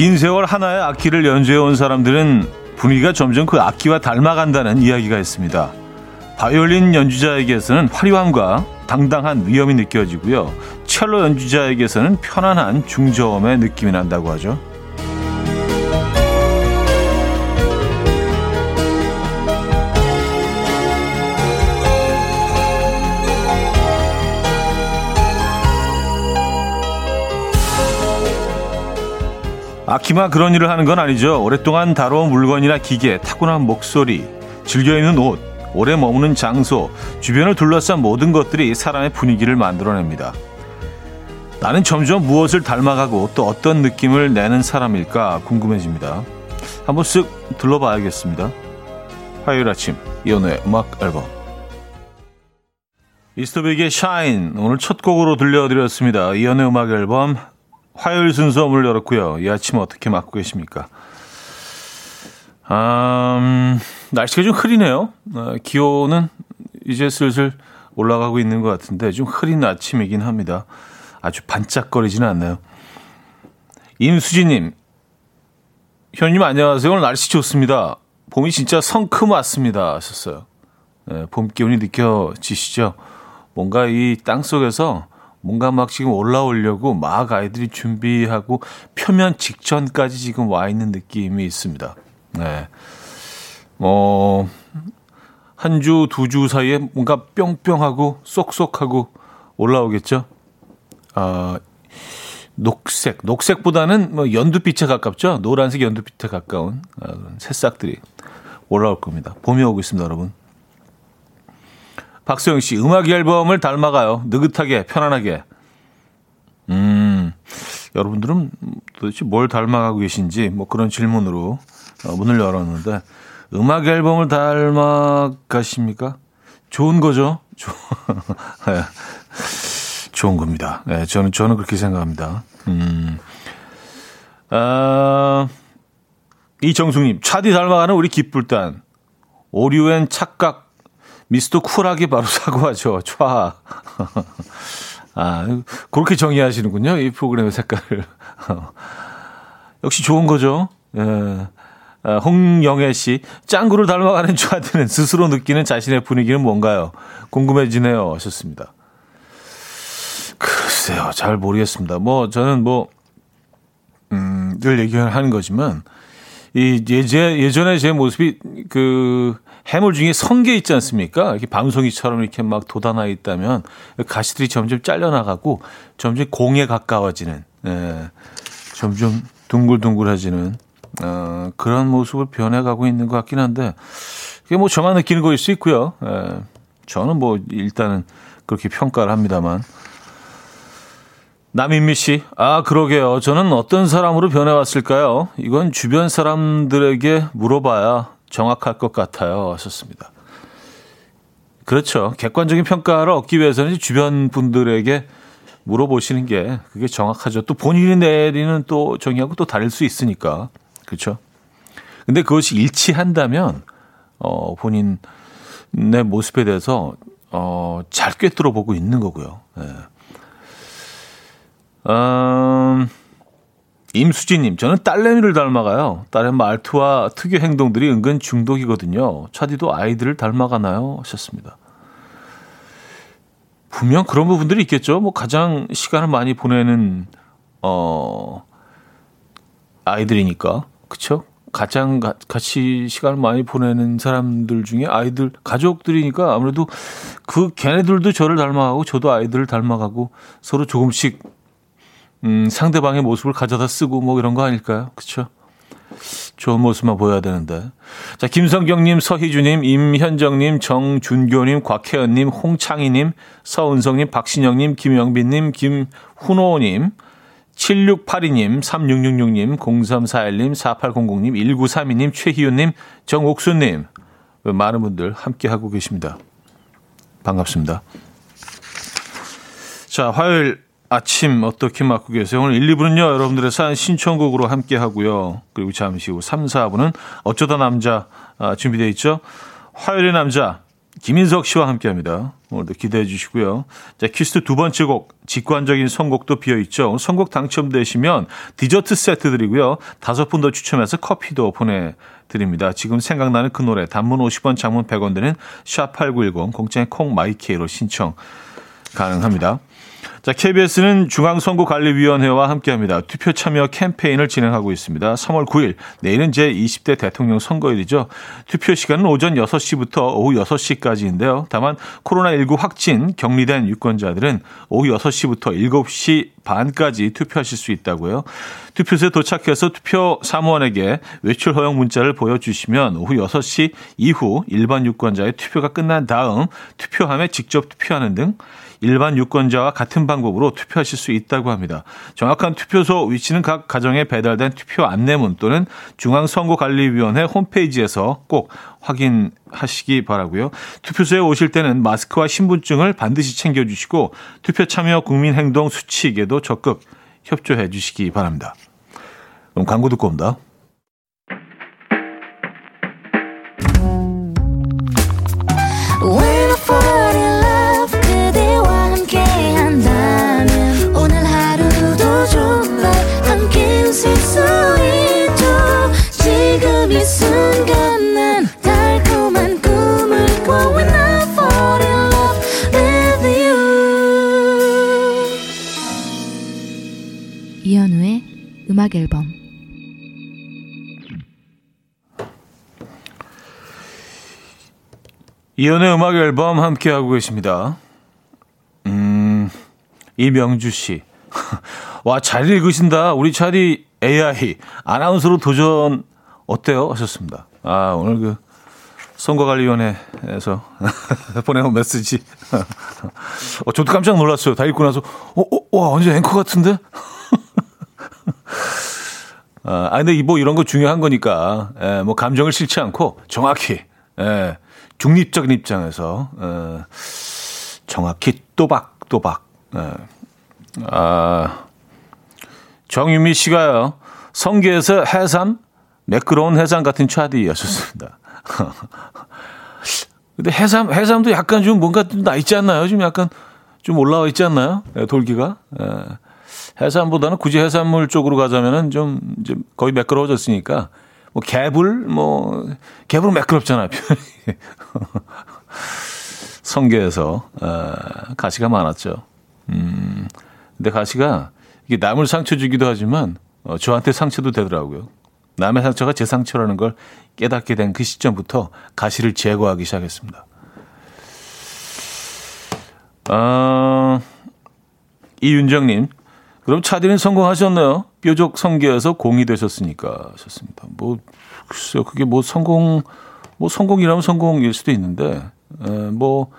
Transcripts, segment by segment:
긴 세월 하나의 악기를 연주해온 사람들은 분위기가 점점 그 악기와 닮아간다는 이야기가 있습니다. 바이올린 연주자에게서는 화려함과 당당한 위험이 느껴지고요. 첼로 연주자에게서는 편안한 중저음의 느낌이 난다고 하죠. 아키마 그런 일을 하는 건 아니죠. 오랫동안 다뤄온 물건이나 기계, 타고난 목소리, 즐겨 입는 옷, 오래 머무는 장소, 주변을 둘러싼 모든 것들이 사람의 분위기를 만들어냅니다. 나는 점점 무엇을 닮아가고 또 어떤 느낌을 내는 사람일까 궁금해집니다. 한번 쓱 둘러봐야겠습니다. 화요일 아침 이연우의 음악 앨범 이스토빅의 샤인 오늘 첫 곡으로 들려드렸습니다. 이연우의 음악 앨범 화요일 순서 문을 열었고요. 이 아침 어떻게 맞고 계십니까? 음, 날씨가 좀 흐리네요. 어, 기온은 이제 슬슬 올라가고 있는 것 같은데 좀 흐린 아침이긴 합니다. 아주 반짝거리지는 않나요? 임수진님, 현님 안녕하세요. 오늘 날씨 좋습니다. 봄이 진짜 성큼 왔습니다. 하셨어요. 네, 봄 기운이 느껴지시죠? 뭔가 이 땅 속에서 뭔가 막 지금 올라오려고 막 아이들이 준비하고 표면 직전까지 지금 와 있는 느낌이 있습니다. 네. 뭐, 한 주, 두 주 사이에 뭔가 뿅뿅하고 쏙쏙하고 올라오겠죠? 아, 녹색, 녹색보다는 뭐 연두빛에 가깝죠? 노란색 연두빛에 가까운 아, 새싹들이 올라올 겁니다. 봄이 오고 있습니다, 여러분. 박소영 씨, 음악 앨범을 닮아가요. 느긋하게, 편안하게. 음, 여러분들은 도대체 뭘 닮아가고 계신지, 뭐 그런 질문으로 어, 문을 열었는데, 음악 앨범을 닮아가십니까? 좋은 거죠? 네. 좋은 겁니다. 네, 저는, 저는 그렇게 생각합니다. 음, 아, 이정숙님, 차디 닮아가는 우리 기쁠단. 오류엔 착각, 미스터 쿨하게 바로 사고하죠. 촤. 아, 그렇게 정의하시는군요. 이 프로그램의 색깔을. 역시 좋은 거죠. 예. 아, 홍영애 씨, 짱구를 닮아가는 좌드는 스스로 느끼는 자신의 분위기는 뭔가요? 궁금해지네요. 하셨습니다. 글쎄요, 잘 모르겠습니다. 뭐, 저는 뭐, 음, 늘 얘기하는 거지만, 이 예제, 예전에 제 모습이 그 해물 중에 성게 있지 않습니까? 이렇게 밤송이처럼 이렇게 막 돋아나 있다면 가시들이 점점 잘려나가고 점점 공에 가까워지는, 예, 점점 둥글둥글해지는, 어, 그런 모습을 변해가고 있는 것 같긴 한데, 그게 뭐 저만 느끼는 거일 수 있고요. 예, 저는 뭐 일단은 그렇게 평가를 합니다만. 남인미 씨, 아, 그러게요. 저는 어떤 사람으로 변해왔을까요? 이건 주변 사람들에게 물어봐야 정확할 것 같아요. 하셨습니다. 그렇죠. 객관적인 평가를 얻기 위해서는 주변 분들에게 물어보시는 게 그게 정확하죠. 또 본인이 내리는 또 정의하고 또 다를 수 있으니까. 그렇죠. 근데 그것이 일치한다면, 어, 본인의 모습에 대해서, 어, 잘 꿰뚫어 보고 있는 거고요. 예. 음, 임수진님, 저는 딸내미를 닮아가요. 딸의 말투와 특유 행동들이 은근 중독이거든요. 차디도 아이들을 닮아가나요? 하셨습니다. 분명 그런 부분들이 있겠죠. 뭐 가장 시간을 많이 보내는 어 아이들이니까 그쵸? 가장 가, 같이 시간을 많이 보내는 사람들 중에 아이들 가족들이니까 아무래도 그 걔네들도 저를 닮아가고 저도 아이들을 닮아가고 서로 조금씩 음, 상대방의 모습을 가져다 쓰고 뭐 이런 거 아닐까요? 그쵸 좋은 모습만 보여야 되는데. 자, 김성경님, 서희주님, 임현정님, 정준교님, 곽혜연님, 홍창희님, 서은성님, 박신영님, 김영빈님, 김훈호님, 7682님, 3666님, 0341님, 4800님, 1932님, 최희윤님, 정옥수님. 많은 분들 함께하고 계십니다. 반갑습니다. 자, 화요일 아침 어떻게 맞고 계세요? 오늘 1, 2부는요, 여러분들의 사연 신청곡으로 함께 하고요. 그리고 잠시 후 3, 4부는 어쩌다 남자 아, 준비되어 있죠? 화요일의 남자, 김인석 씨와 함께 합니다. 오늘도 기대해 주시고요. 자, 퀴스트 두 번째 곡, 직관적인 선곡도 비어 있죠. 선곡 당첨되시면 디저트 세트 드리고요. 다섯 분 더 추첨해서 커피도 보내드립니다. 지금 생각나는 그 노래, 단문 50원, 장문 100원 드는 샵8910, 공짜인 콩 마이케이로 신청 가능합니다. 자, KBS는 중앙선거관리위원회와 함께합니다. 투표 참여 캠페인을 진행하고 있습니다. 3월 9일 내일은 제 20대 대통령 선거일이죠. 투표 시간은 오전 6시부터 오후 6시까지인데요. 다만 코로나19 확진 격리된 유권자들은 오후 6시부터 7시 반까지 투표하실 수 있다고요. 투표소에 도착해서 투표 사무원에게 외출 허용 문자를 보여주시면 오후 6시 이후 일반 유권자의 투표가 끝난 다음 투표함에 직접 투표하는 등 일반 유권자와 같은 방법으로 투표하실 수 있다고 합니다. 정확한 투표소 위치는 각 가정에 배달된 투표 안내문 또는 중앙선거관리위원회 홈페이지에서 꼭 확인하시기 바라고요. 투표소에 오실 때는 마스크와 신분증을 반드시 챙겨주시고 투표 참여 국민행동 수칙에도 적극 협조해 주시기 바랍니다. 그럼 광고 듣고 옵니다. 음악 앨범 이연의 음악 앨범 함께 하고 계십니다. 음, 이명주 씨. 와, 잘 읽으신다. 우리 차리 AI 아나운서로 도전 어때요? 하셨습니다. 아, 오늘 그 선거관리위원회에서 보내온 메시지. 어, 저도 깜짝 놀랐어요. 다 읽고 나서, 어, 어, 와, 완전 앵커 같은데? 어, 아, 근데 뭐 이런 거 중요한 거니까, 예, 뭐 감정을 싫지 않고 정확히, 예, 중립적인 입장에서, 예, 정확히 또박또박, 예. 아, 정유미 씨가요, 성계에서 해삼, 매끄러운 해삼 같은 차디였었습니다. 근데 해삼, 해삼도 약간 좀 뭔가 좀 나 있지 않나요? 좀 약간 좀 올라와 있지 않나요? 예, 돌기가. 예. 해산보다는 굳이 해산물 쪽으로 가자면은 좀 이제 거의 매끄러워졌으니까 뭐 개불 뭐 개불은 매끄럽잖아요. 성게에서 어, 가시가 많았죠. 음, 근데 가시가 이게 남을 상처 주기도 하지만 어, 저한테 상처도 되더라고요. 남의 상처가 제 상처라는 걸 깨닫게 된 그 시점부터 가시를 제거하기 시작했습니다. 어, 이윤정님, 그럼 차디는 성공하셨나요? 뾰족 성계에서 공이 되셨으니까 하셨습니다. 뭐 글쎄요, 그게 뭐 성공 뭐 성공이라면 성공일 수도 있는데 에, 뭐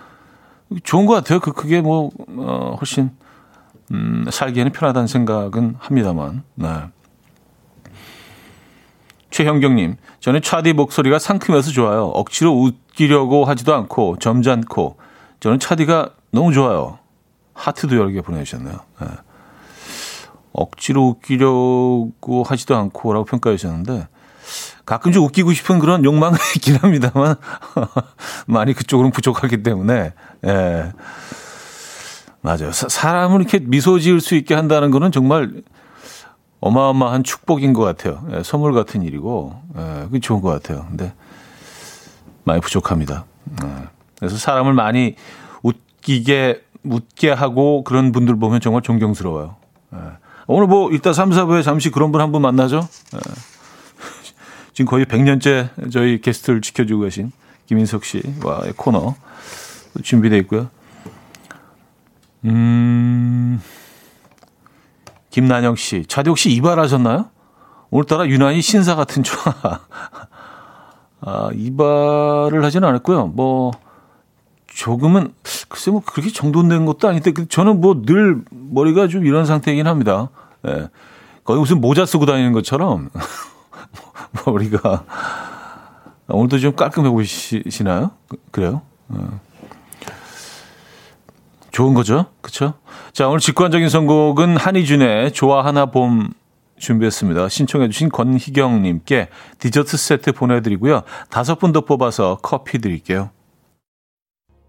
좋은 것 같아요. 그 그게 뭐 어, 훨씬 음, 살기에는 편하다는 생각은 합니다만. 네. 최형경님, 저는 차디 목소리가 상큼해서 좋아요. 억지로 웃기려고 하지도 않고 점잖고 저는 차디가 너무 좋아요. 하트도 여러 개 보내주셨네요. 네. 억지로 웃기려고 하지도 않고라고 평가해 주셨는데 가끔 좀 웃기고 싶은 그런 욕망이 있긴 합니다만 많이 그쪽으로는 부족하기 때문에 예. 맞아요. 사, 사람을 이렇게 미소 지을 수 있게 한다는 거는 정말 어마어마한 축복인 것 같아요. 예, 선물 같은 일이고 예, 그게 좋은 것 같아요. 근데 많이 부족합니다. 예. 그래서 사람을 많이 웃기게 웃게 하고 그런 분들 보면 정말 존경스러워요. 예. 오늘 뭐 이따 3, 4부에 잠시 그런 분 한분 만나죠. 예. 지금 거의 100년째 저희 게스트를 지켜주고 계신 김인석 씨와의 코너 준비되어 있고요. 음, 김난영 씨, 자디 혹시 이발하셨나요? 오늘따라 유난히 신사 같은 좋아. 아, 이발을 하지는 않았고요. 뭐, 조금은, 글쎄 뭐 그렇게 정돈된 것도 아닌데, 그 저는 뭐 늘 머리가 좀 이런 상태이긴 합니다. 예. 거의 무슨 모자 쓰고 다니는 것처럼 머리가 오늘도 좀 깔끔해 보이시나요? 그래요? 어. 좋은 거죠, 그렇죠? 자 오늘 직관적인 선곡은 한희준의 좋아 하나 봄 준비했습니다. 신청해주신 권희경님께 디저트 세트 보내드리고요. 다섯 분 더 뽑아서 커피 드릴게요.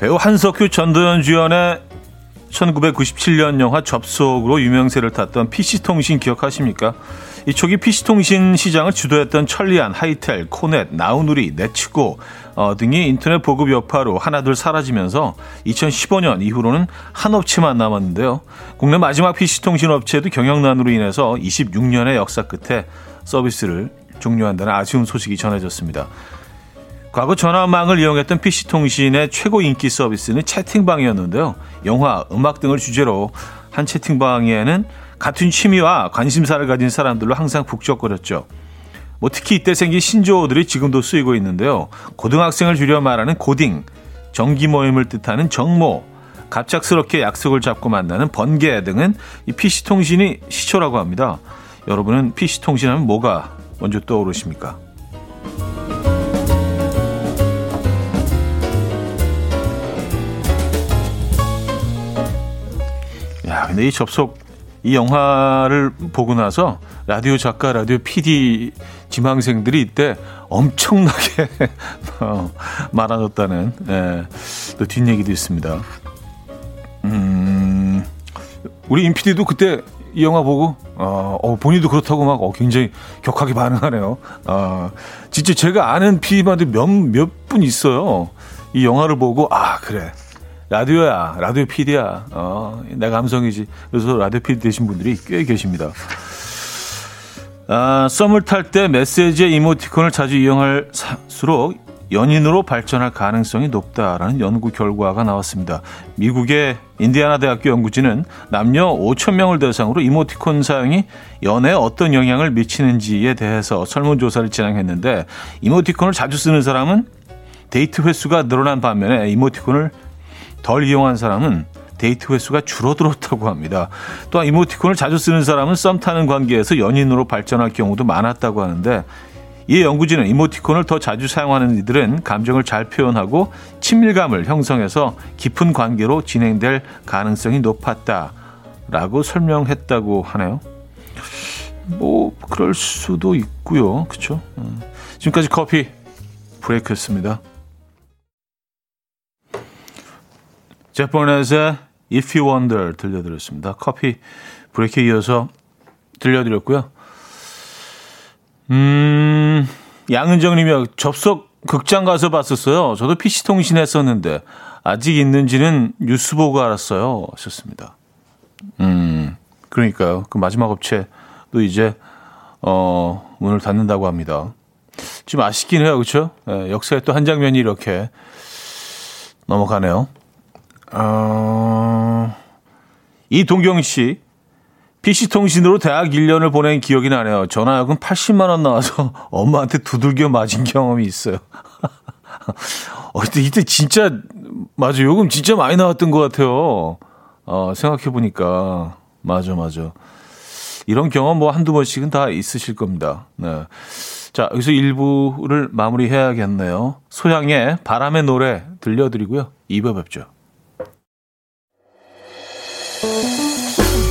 배우 한석규 전도연 주연의 1997년 영화 접속으로 유명세를 탔던 PC통신 기억하십니까? 이 초기 PC통신 시장을 주도했던 천리안, 하이텔, 코넷, 나우누리, 네츠고 어, 등이 인터넷 보급 여파로 하나둘 사라지면서 2015년 이후로는 한 업체만 남았는데요. 국내 마지막 PC통신 업체도 경영난으로 인해서 26년의 역사 끝에 서비스를 종료한다는 아쉬운 소식이 전해졌습니다. 과거 전화망을 이용했던 PC통신의 최고 인기 서비스는 채팅방이었는데요. 영화, 음악 등을 주제로 한 채팅방에는 같은 취미와 관심사를 가진 사람들로 항상 북적거렸죠. 뭐 특히 이때 생긴 신조어들이 지금도 쓰이고 있는데요. 고등학생을 줄여 말하는 고딩, 정기 모임을 뜻하는 정모, 갑작스럽게 약속을 잡고 만나는 번개 등은 이 PC통신이 시초라고 합니다. 여러분은 PC통신 하면 뭐가 먼저 떠오르십니까? 근데 이 접속 이 영화를 보고 나서 라디오 작가, 라디오 PD 지망생들이 이때 엄청나게 어, 많아졌다는 예, 또 뒷얘기도 있습니다. 음, 우리 임 PD도 그때 이 영화 보고 어, 어 본인도 그렇다고 막 어, 굉장히 격하게 반응하네요. 어, 진짜 제가 아는 PD만도 몇몇 분 있어요. 이 영화를 보고 아 그래 라디오야, 라디오 PD야. 어, 내 감성이지. 그래서 라디오 PD 되신 분들이 꽤 계십니다. 아, 썸을 탈 때 메시지의 이모티콘을 자주 이용할수록 연인으로 발전할 가능성이 높다라는 연구 결과가 나왔습니다. 미국의 인디아나 대학교 연구진은 남녀 5천 명을 대상으로 이모티콘 사용이 연애에 어떤 영향을 미치는지에 대해서 설문조사를 진행했는데 이모티콘을 자주 쓰는 사람은 데이트 횟수가 늘어난 반면에 이모티콘을 덜 이용한 사람은 데이트 횟수가 줄어들었다고 합니다. 또한 이모티콘을 자주 쓰는 사람은 썸 타는 관계에서 연인으로 발전할 경우도 많았다고 하는데 이 연구진은 이모티콘을 더 자주 사용하는 이들은 감정을 잘 표현하고 친밀감을 형성해서 깊은 관계로 진행될 가능성이 높았다라고 설명했다고 하네요. 뭐 그럴 수도 있고요. 그렇죠? 지금까지 커피 브레이크였습니다. 제포넷의 If You Wonder 들려드렸습니다. 커피 브레이크에 이어서 들려드렸고요. 음, 양은정님이 접속 극장 가서 봤었어요. 저도 PC통신 했었는데 아직 있는지는 뉴스 보고 알았어요. 하셨습니다. 음, 그러니까요. 그 마지막 업체도 이제 어, 문을 닫는다고 합니다. 좀 아쉽긴 해요. 그렇죠? 예, 역사의 또 한 장면이 이렇게 넘어가네요. 어, 이동경 씨, PC통신으로 대학 1년을 보낸 기억이 나네요. 전화요금 80만원 나와서 엄마한테 두들겨 맞은 경험이 있어요. 어, 이때, 이때 진짜, 맞아. 요금 진짜 많이 나왔던 것 같아요. 어, 생각해보니까. 맞아, 맞아. 이런 경험 뭐 한두 번씩은 다 있으실 겁니다. 네. 자, 여기서 1부를 마무리해야겠네요. 소양의 바람의 노래 들려드리고요. 2부 뵙죠.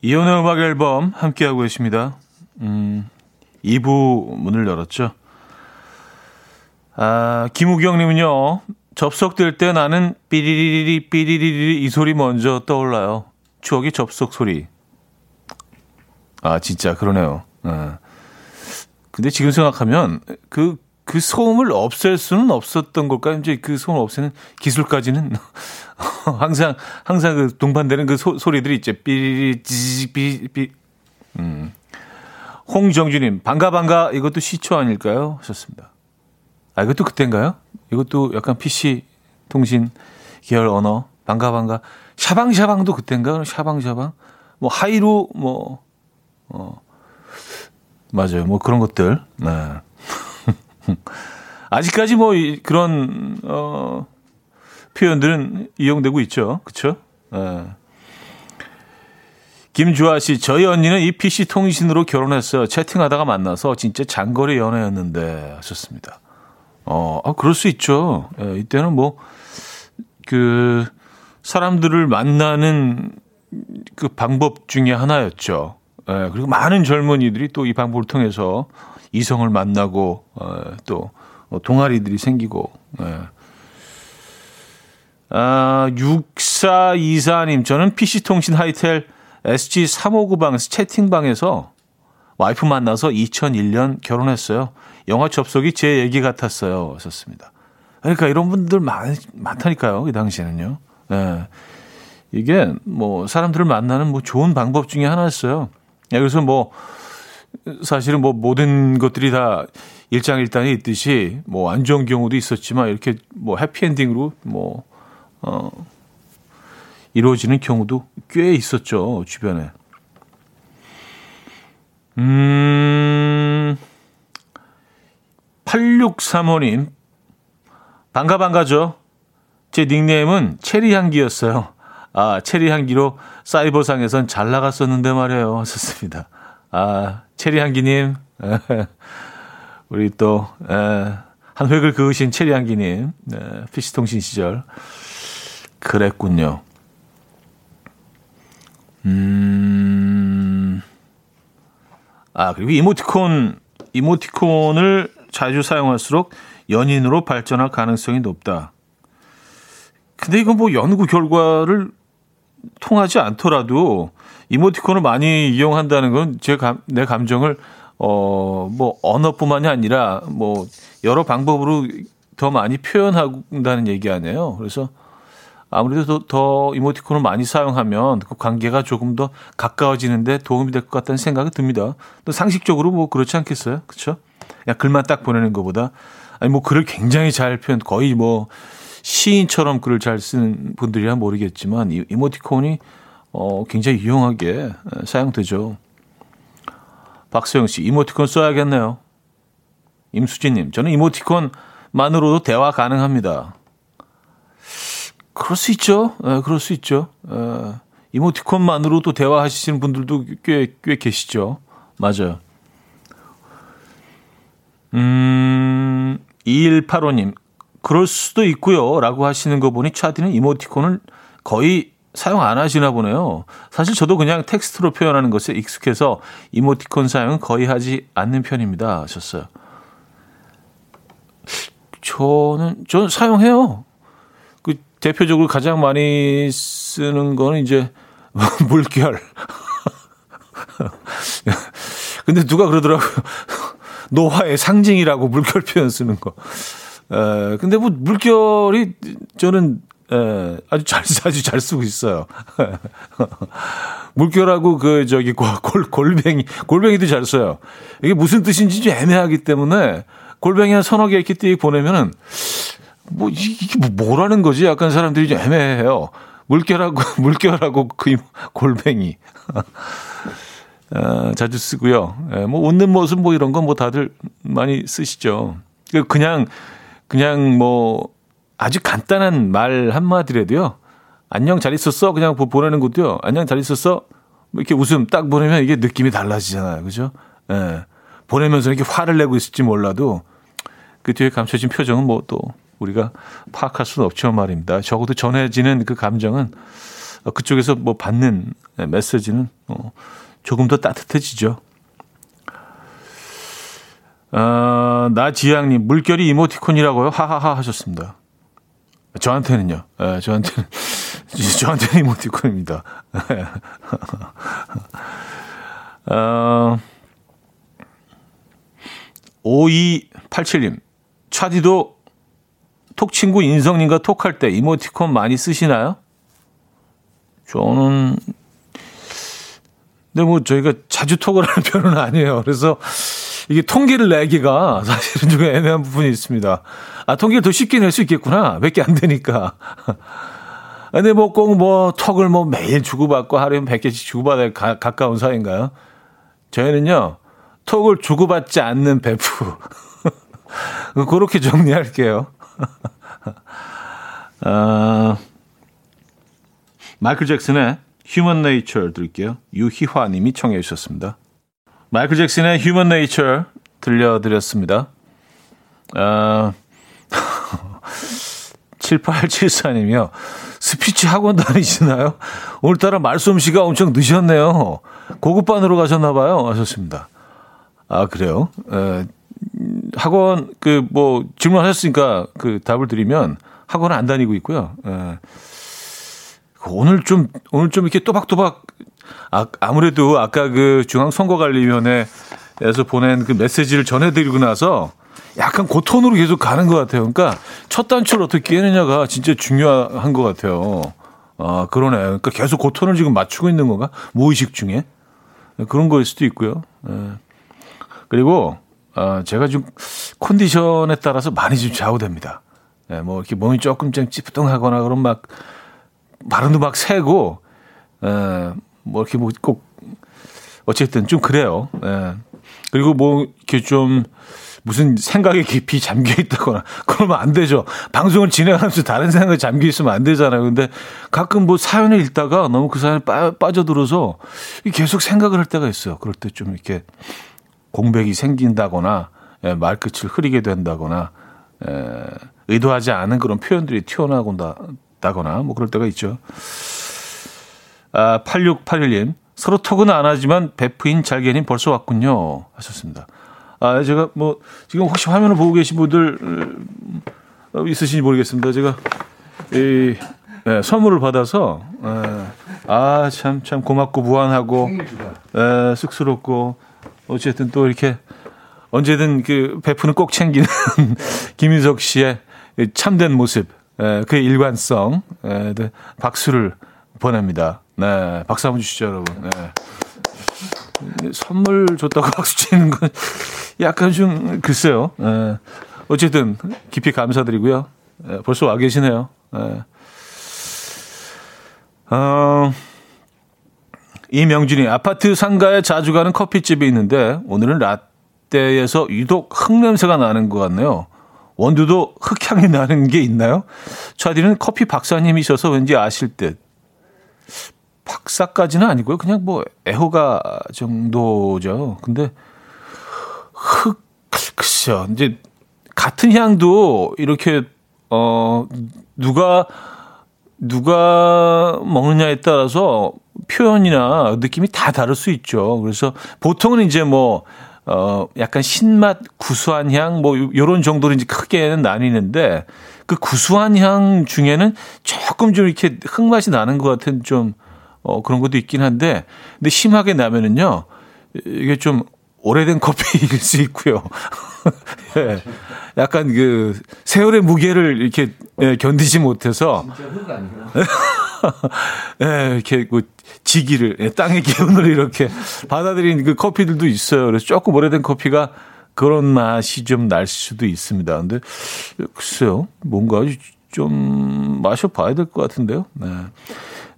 이혼의 음악 앨범 함께하고 계십니다. 음, 2부 문을 열었죠. 아, 김우경님은요, 접속될 때 나는 삐리리리 삐리리리 이 소리 먼저 떠올라요. 추억의 접속 소리. 아, 진짜 그러네요. 아. 근데 지금 생각하면 그, 그 소음을 없앨 수는 없었던 걸까요? 이제 그 소음을 없애는 기술까지는 항상 항상 그 동반되는 그 소, 소리들이 있죠. 삐리리 찌삐삐. 음. 홍정주님 반가 반가 이것도 시초 아닐까요? 하셨습니다. 아 이것도 그때인가요? 이것도 약간 PC 통신 계열 언어 반가 반가 샤방샤방도 그때인가? 샤방샤방 뭐 하이로 뭐 어. 맞아요. 뭐 그런 것들. 네. 아직까지 뭐 그런 어 표현들은 이용되고 있죠. 그렇죠? 네. 김주아 씨, 저희 언니는 이 PC 통신으로 결혼했어요. 채팅하다가 만나서 진짜 장거리 연애였는데 하셨습니다. 어, 아, 그럴 수 있죠. 예, 이때는 뭐, 그, 사람들을 만나는 그 방법 중에 하나였죠. 예, 그리고 많은 젊은이들이 또 이 방법을 통해서 이성을 만나고 어, 또 동아리들이 생기고. 예. 아, 6424님, 저는 PC통신 하이텔 SG 359방에서 채팅방에서 와이프 만나서 2001년 결혼했어요. 영화 접속이 제 얘기 같았어요. 썼습니다. 그러니까 이런 분들 많, 많다니까요. 이 당시에는요. 예. 이게 뭐 사람들을 만나는 뭐 좋은 방법 중에 하나였어요. 예, 그래서 뭐 사실은 뭐 모든 것들이 다 일장일단이 있듯이 뭐 안 좋은 경우도 있었지만 이렇게 뭐 해피엔딩으로 뭐, 어, 이루어지는 경우도 꽤 있었죠, 주변에. 음, 8635님, 반가 반가죠? 제 닉네임은 체리향기였어요. 아, 체리향기로 사이버상에선 잘 나갔었는데 말이에요. 하셨습니다. 아, 체리향기님. 우리 또, 에, 한 획을 그으신 체리향기님. 네, 피시통신 시절. 그랬군요. 음, 아, 그리고 이모티콘, 이모티콘을 자주 사용할수록 연인으로 발전할 가능성이 높다. 근데 이건 뭐 연구 결과를 통하지 않더라도 이모티콘을 많이 이용한다는 건 제 감, 내 감정을 어, 뭐 언어뿐만이 아니라 뭐 여러 방법으로 더 많이 표현한다는 얘기 아니에요. 그래서 아무래도 더, 더 이모티콘을 많이 사용하면 그 관계가 조금 더 가까워지는데 도움이 될 것 같다는 생각이 듭니다. 또 상식적으로 뭐 그렇지 않겠어요? 그렇죠? 그냥 글만 딱 보내는 것보다 아니 뭐 글을 굉장히 잘 표현 거의 뭐 시인처럼 글을 잘 쓰는 분들이야 모르겠지만 이, 이모티콘이 어, 굉장히 유용하게 사용되죠. 박소영 씨, 이모티콘 써야겠네요. 임수진님, 저는 이모티콘만으로도 대화 가능합니다. 그럴 수 있죠. 에, 그럴 수 있죠. 에, 이모티콘만으로도 대화하시는 분들도 꽤, 꽤 계시죠. 맞아요. 음, 2185님, 그럴 수도 있고요. 라고 하시는 거 보니 차디는 이모티콘을 거의 사용 안 하시나 보네요. 사실 저도 그냥 텍스트로 표현하는 것에 익숙해서 이모티콘 사용은 거의 하지 않는 편입니다. 하셨어요. 저는, 저는 사용해요. 그 대표적으로 가장 많이 쓰는 거는 이제 물결. 근데 누가 그러더라고요. 노화의 상징이라고 물결 표현 쓰는 거. 에, 근데 뭐 물결이 저는 에, 아주 잘 아주 잘 쓰고 있어요. 물결하고 그 저기 골 골뱅이 골뱅이도 잘 써요. 이게 무슨 뜻인지 좀 애매하기 때문에 골뱅이 한 서너 개 이렇게 띡 보내면은 뭐 이게 뭐 뭐라는 거지? 약간 사람들이 좀 애매해요. 물결하고 물결하고 그 골뱅이. 어, 자주 쓰고요. 예, 뭐 웃는 모습 뭐 이런 건 뭐 다들 많이 쓰시죠. 그 그냥 그냥 뭐 아주 간단한 말 한마디라도요. 안녕 잘 있었어? 그냥 보내는 것도요. 안녕 잘 있었어? 뭐 이렇게 웃음 딱 보내면 이게 느낌이 달라지잖아요. 그죠? 예. 보내면서 이렇게 화를 내고 있을지 몰라도 그 뒤에 감춰진 표정은 뭐 또 우리가 파악할 수는 없지만 말입니다. 적어도 전해지는 그 감정은 그쪽에서 뭐 받는 메시지는 어 조금 더 따뜻해지죠. 어, 나지향님, 물결이 이모티콘이라고요? 하하하 하셨습니다. 저한테는요. 예, 저한테는, 저한테는 이모티콘입니다. 어, 5287님, 차디도 톡 친구 인성님과 톡할 때 이모티콘 많이 쓰시나요? 저는 근데 뭐 저희가 자주 톡을 하는 편은 아니에요. 그래서 이게 통계를 내기가 사실은 좀 애매한 부분이 있습니다. 아, 통계를 더 쉽게 낼 수 있겠구나. 몇 개 안 되니까. 근데 뭐 꼭뭐 뭐 톡을 뭐 매일 주고받고 하루에 100개씩 주고받아야 가, 가까운 사이인가요? 저희는요, 톡을 주고받지 않는 배프. 그렇게 정리할게요. 아, 마이클 잭슨의 Human Nature 들을게요. 유희화 님이 청해 주셨습니다. 마이클 잭슨의 Human Nature 들려드렸습니다. 아, 7874님이요. 스피치 학원 다니시나요? 오늘따라 말솜씨가 엄청 늦으셨네요. 고급반으로 가셨나봐요. 하셨습니다. 아, 그래요? 에, 학원, 그, 뭐, 질문하셨으니까 그 답을 드리면 학원은 안 다니고 있고요. 에, 오늘 좀, 오늘 좀 이렇게 또박또박, 아, 아무래도 아까 그 중앙선거관리위원회에서 보낸 그 메시지를 전해드리고 나서 약간 그 톤으로 계속 가는 것 같아요. 그러니까 첫 단추를 어떻게 깨느냐가 진짜 중요한 것 같아요. 아, 그러네. 그러니까 계속 그 톤을 지금 맞추고 있는 건가? 무의식 중에. 그런 거일 수도 있고요. 예. 그리고, 아, 제가 좀 컨디션에 따라서 많이 좀 좌우됩니다. 예, 뭐 이렇게 몸이 조금 좀 찌뿌둥하거나 그런 막 발음도 막 세고, 에, 뭐 이렇게 뭐 꼭, 어쨌든 좀 그래요. 에. 그리고 뭐 이렇게 좀 무슨 생각에 깊이 잠겨 있다거나 그러면 안 되죠. 방송을 진행하면서 다른 생각에 잠겨 있으면 안 되잖아요. 근데 가끔 뭐 사연을 읽다가 너무 그 사연에 빠, 빠져들어서 계속 생각을 할 때가 있어요. 그럴 때 좀 이렇게 공백이 생긴다거나 예, 말끝을 흐리게 된다거나 에, 의도하지 않은 그런 표현들이 튀어나온다 다거나 뭐 그럴 때가 있죠. 아, 8681님. 서로 톡은 안 하지만 베프인 잘게님 벌써 왔군요. 하셨습니다. 아, 제가 뭐 지금 혹시 화면을 보고 계신 분들 어, 있으신지 모르겠습니다. 제가 이 네, 선물을 받아서 아참참 참 고맙고 무한하고 에, 쑥스럽고 어쨌든 또 이렇게 언제든 그 베프는 꼭 챙기는 김인석 씨의 참된 모습 에, 그의 일관성, 에, 네, 박수를 보냅니다. 네, 박수 한번 주시죠, 여러분. 네. 선물 줬다고 박수 치는 건 약간 좀 글쎄요. 에, 어쨌든 깊이 감사드리고요. 에, 벌써 와 계시네요. 에. 어, 이명준이 아파트 상가에 자주 가는 커피집이 있는데 오늘은 라떼에서 유독 흙냄새가 나는 것 같네요. 원두도 흙향이 나는 게 있나요? 차디는 커피 박사님이셔서 왠지 아실 듯. 박사까지는 아니고요. 그냥 뭐 애호가 정도죠. 근데 흙, 글쎄요. 이제 같은 향도 이렇게, 어, 누가, 누가 먹느냐에 따라서 표현이나 느낌이 다 다를 수 있죠. 그래서 보통은 이제 뭐, 어, 약간 신맛, 구수한 향, 뭐, 요런 정도로 이제 크게는 나뉘는데, 그 구수한 향 중에는 조금 좀 이렇게 흙맛이 나는 것 같은 좀, 어, 그런 것도 있긴 한데, 근데 심하게 나면은요, 이게 좀 오래된 커피일 수 있고요. 예. 약간 그 세월의 무게를 이렇게 예, 견디지 못해서 진짜 흙 아니에요? 예, 이렇게 그 지기를 예, 땅의 기운을 이렇게 받아들인 그 커피들도 있어요. 그래서 조금 오래된 커피가 그런 맛이 좀 날 수도 있습니다. 근데 글쎄요, 뭔가 좀 마셔봐야 될 것 같은데요. 네.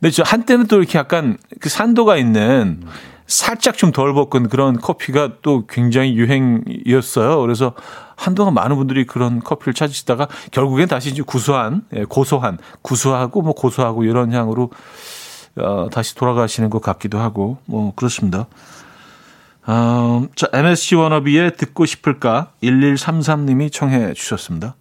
근데 저 한때는 또 이렇게 약간 그 산도가 있는 살짝 좀 덜 볶은 그런 커피가 또 굉장히 유행이었어요. 그래서 한동안 많은 분들이 그런 커피를 찾으시다가 결국엔 다시 이제 구수한, 예, 고소한, 구수하고 뭐 고소하고 이런 향으로 어, 다시 돌아가시는 것 같기도 하고 뭐 그렇습니다. 어, 자, MSG 워너비의 듣고 싶을까 1133님이 청해 주셨습니다.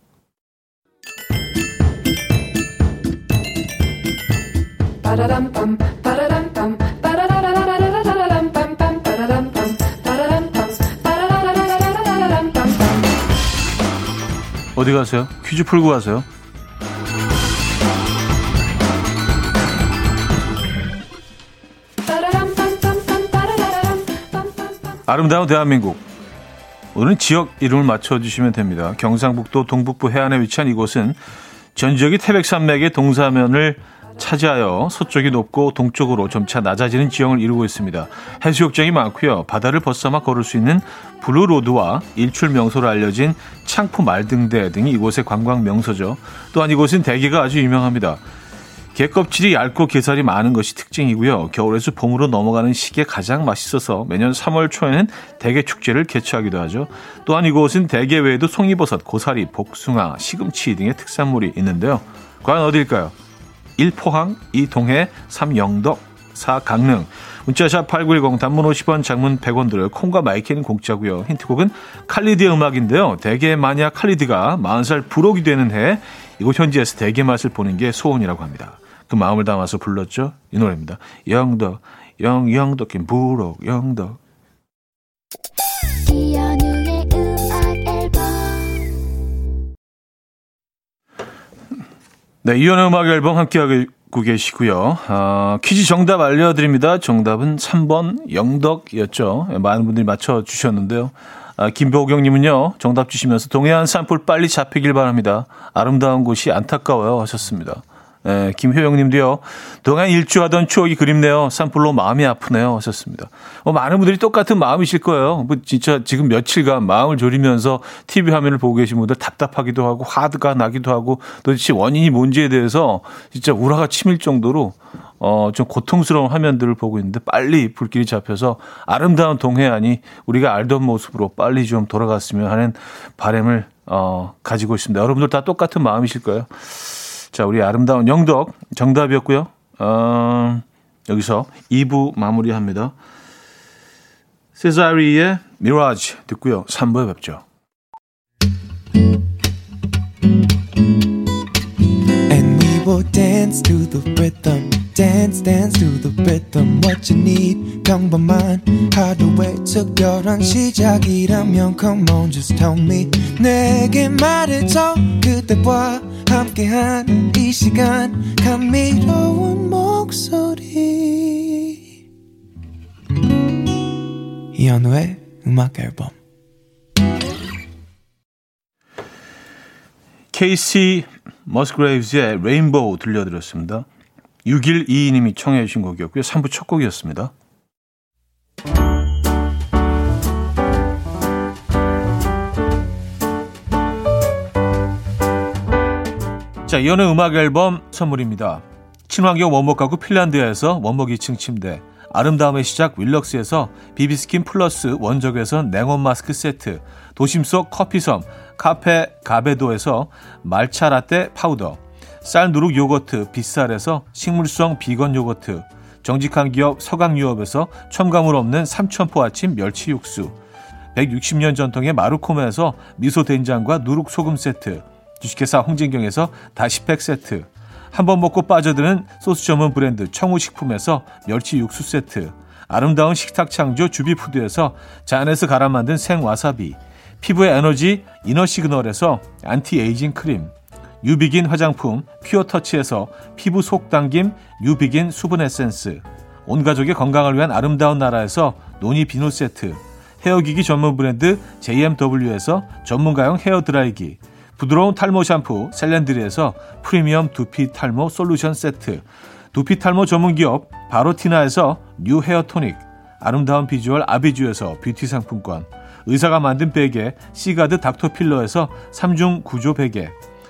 어디 가세요? 퀴즈 풀고 가세요. 아름다운 대한민국. 오늘은 지역 이름을 맞춰주시면 됩니다. 경상북도 동북부 해안에 위치한 이곳은 전 지역이 태백산맥의 동사면을 차지하여 서쪽이 높고 동쪽으로 점차 낮아지는 지형을 이루고 있습니다. 해수욕장이 많고요. 바다를 벗삼아 걸을 수 있는 블루로드와 일출 명소로 알려진 창포말 등대 등이 이곳의 관광 명소죠. 또한 이곳은 대게가 아주 유명합니다. 게껍질이 얇고 게살이 많은 것이 특징이고요. 겨울에서 봄으로 넘어가는 시기에 가장 맛있어서 매년 3월 초에는 대게 축제를 개최하기도 하죠. 또한 이곳은 대게 외에도 송이버섯, 고사리, 복숭아, 시금치 등의 특산물이 있는데요. 과연 어디일까요? 1 포항, 2 동해, 3 영덕, 4 강릉. 문자샵 8910 단문 50원, 장문 100원 들어요. 콩과 마이케이는 공짜고요. 힌트곡은 칼리드의 음악인데요. 대게 마니아 칼리드가 40살 불혹이 되는 해 이곳 현지에서 대게 맛을 보는 게 소원이라고 합니다. 그 마음을 담아서 불렀죠. 이 노래입니다. 영덕, 영, 영덕, 김 부록, 영덕. 네, 이연의 음악 앨범 함께하고 계시고요. 아, 퀴즈 정답 알려드립니다. 정답은 3번 영덕이었죠. 많은 분들이 맞춰주셨는데요. 아, 김보경님은요, 정답 주시면서 동해안 산불 빨리 잡히길 바랍니다. 아름다운 곳이 안타까워요 하셨습니다. 예, 김효영 님도요. 동안 일주하던 추억이 그립네요. 산불로 마음이 아프네요. 하셨습니다. 어, 많은 분들이 똑같은 마음이실 거예요. 뭐 진짜 지금 며칠간 마음을 졸이면서 TV 화면을 보고 계신 분들 답답하기도 하고 화드가 나기도 하고 도대체 원인이 뭔지에 대해서 진짜 우라가 치밀 정도로 어, 좀 고통스러운 화면들을 보고 있는데 빨리 불길이 잡혀서 아름다운 동해안이 우리가 알던 모습으로 빨리 좀 돌아갔으면 하는 바램을 어, 가지고 있습니다. 여러분들 다 똑같은 마음이실 거예요. 자, 우리 아름다운 영덕 정답이었고요. 어, 여기서 2부 마무리합니다. 세자리의 미라지 듣고요. 3부에 뵙죠. And we will dance to the rhythm. Dance dance to the rhythm what you need. 평범한 하루의 특별한 시작이라면 come on just tell me. 내게 말해줘 그대와 함께한 이 시간. 감미로운 목소리. 이현우의 음악 앨범. 케이시 머스그레이브즈의 레인보우 들려드렸습니다. 6122님이 청해 주신 곡이었고요. 3부 첫 곡이었습니다. 자, 이현우의 음악 앨범 선물입니다. 친환경 원목 가구 핀란드에서 원목 2층 침대, 아름다움의 시작 윌럭스에서 비비스킨 플러스 원적외선 냉온 마스크 세트, 도심 속 커피섬 카페 가베도에서 말차 라떼 파우더, 쌀 누룩 요거트 빗살에서 식물성 비건 요거트 정직한 기업 서강유업에서 첨가물 없는 삼천포 아침 멸치 육수 160년 전통의 마루코메에서 미소 된장과 누룩 소금 세트 주식회사 홍진경에서 다시팩 세트 한 번 먹고 빠져드는 소스 전문 브랜드 청우식품에서 멸치 육수 세트 아름다운 식탁 창조 주비푸드에서 잔에서 갈아 만든 생와사비 피부의 에너지 이너시그널에서 안티에이징 크림 뉴비긴 화장품 퓨어터치에서 피부 속 당김 뉴비긴 수분 에센스. 온 가족의 건강을 위한 아름다운 나라에서 노니 비누 세트. 헤어기기 전문 브랜드 JMW에서 전문가용 헤어드라이기. 부드러운 탈모 샴푸 셀렌드리에서 프리미엄 두피 탈모 솔루션 세트. 두피 탈모 전문 기업 바로티나에서 뉴 헤어 토닉. 아름다운 비주얼 아비주에서 뷰티 상품권. 의사가 만든 베개 시가드 닥터필러에서 3중 구조 베개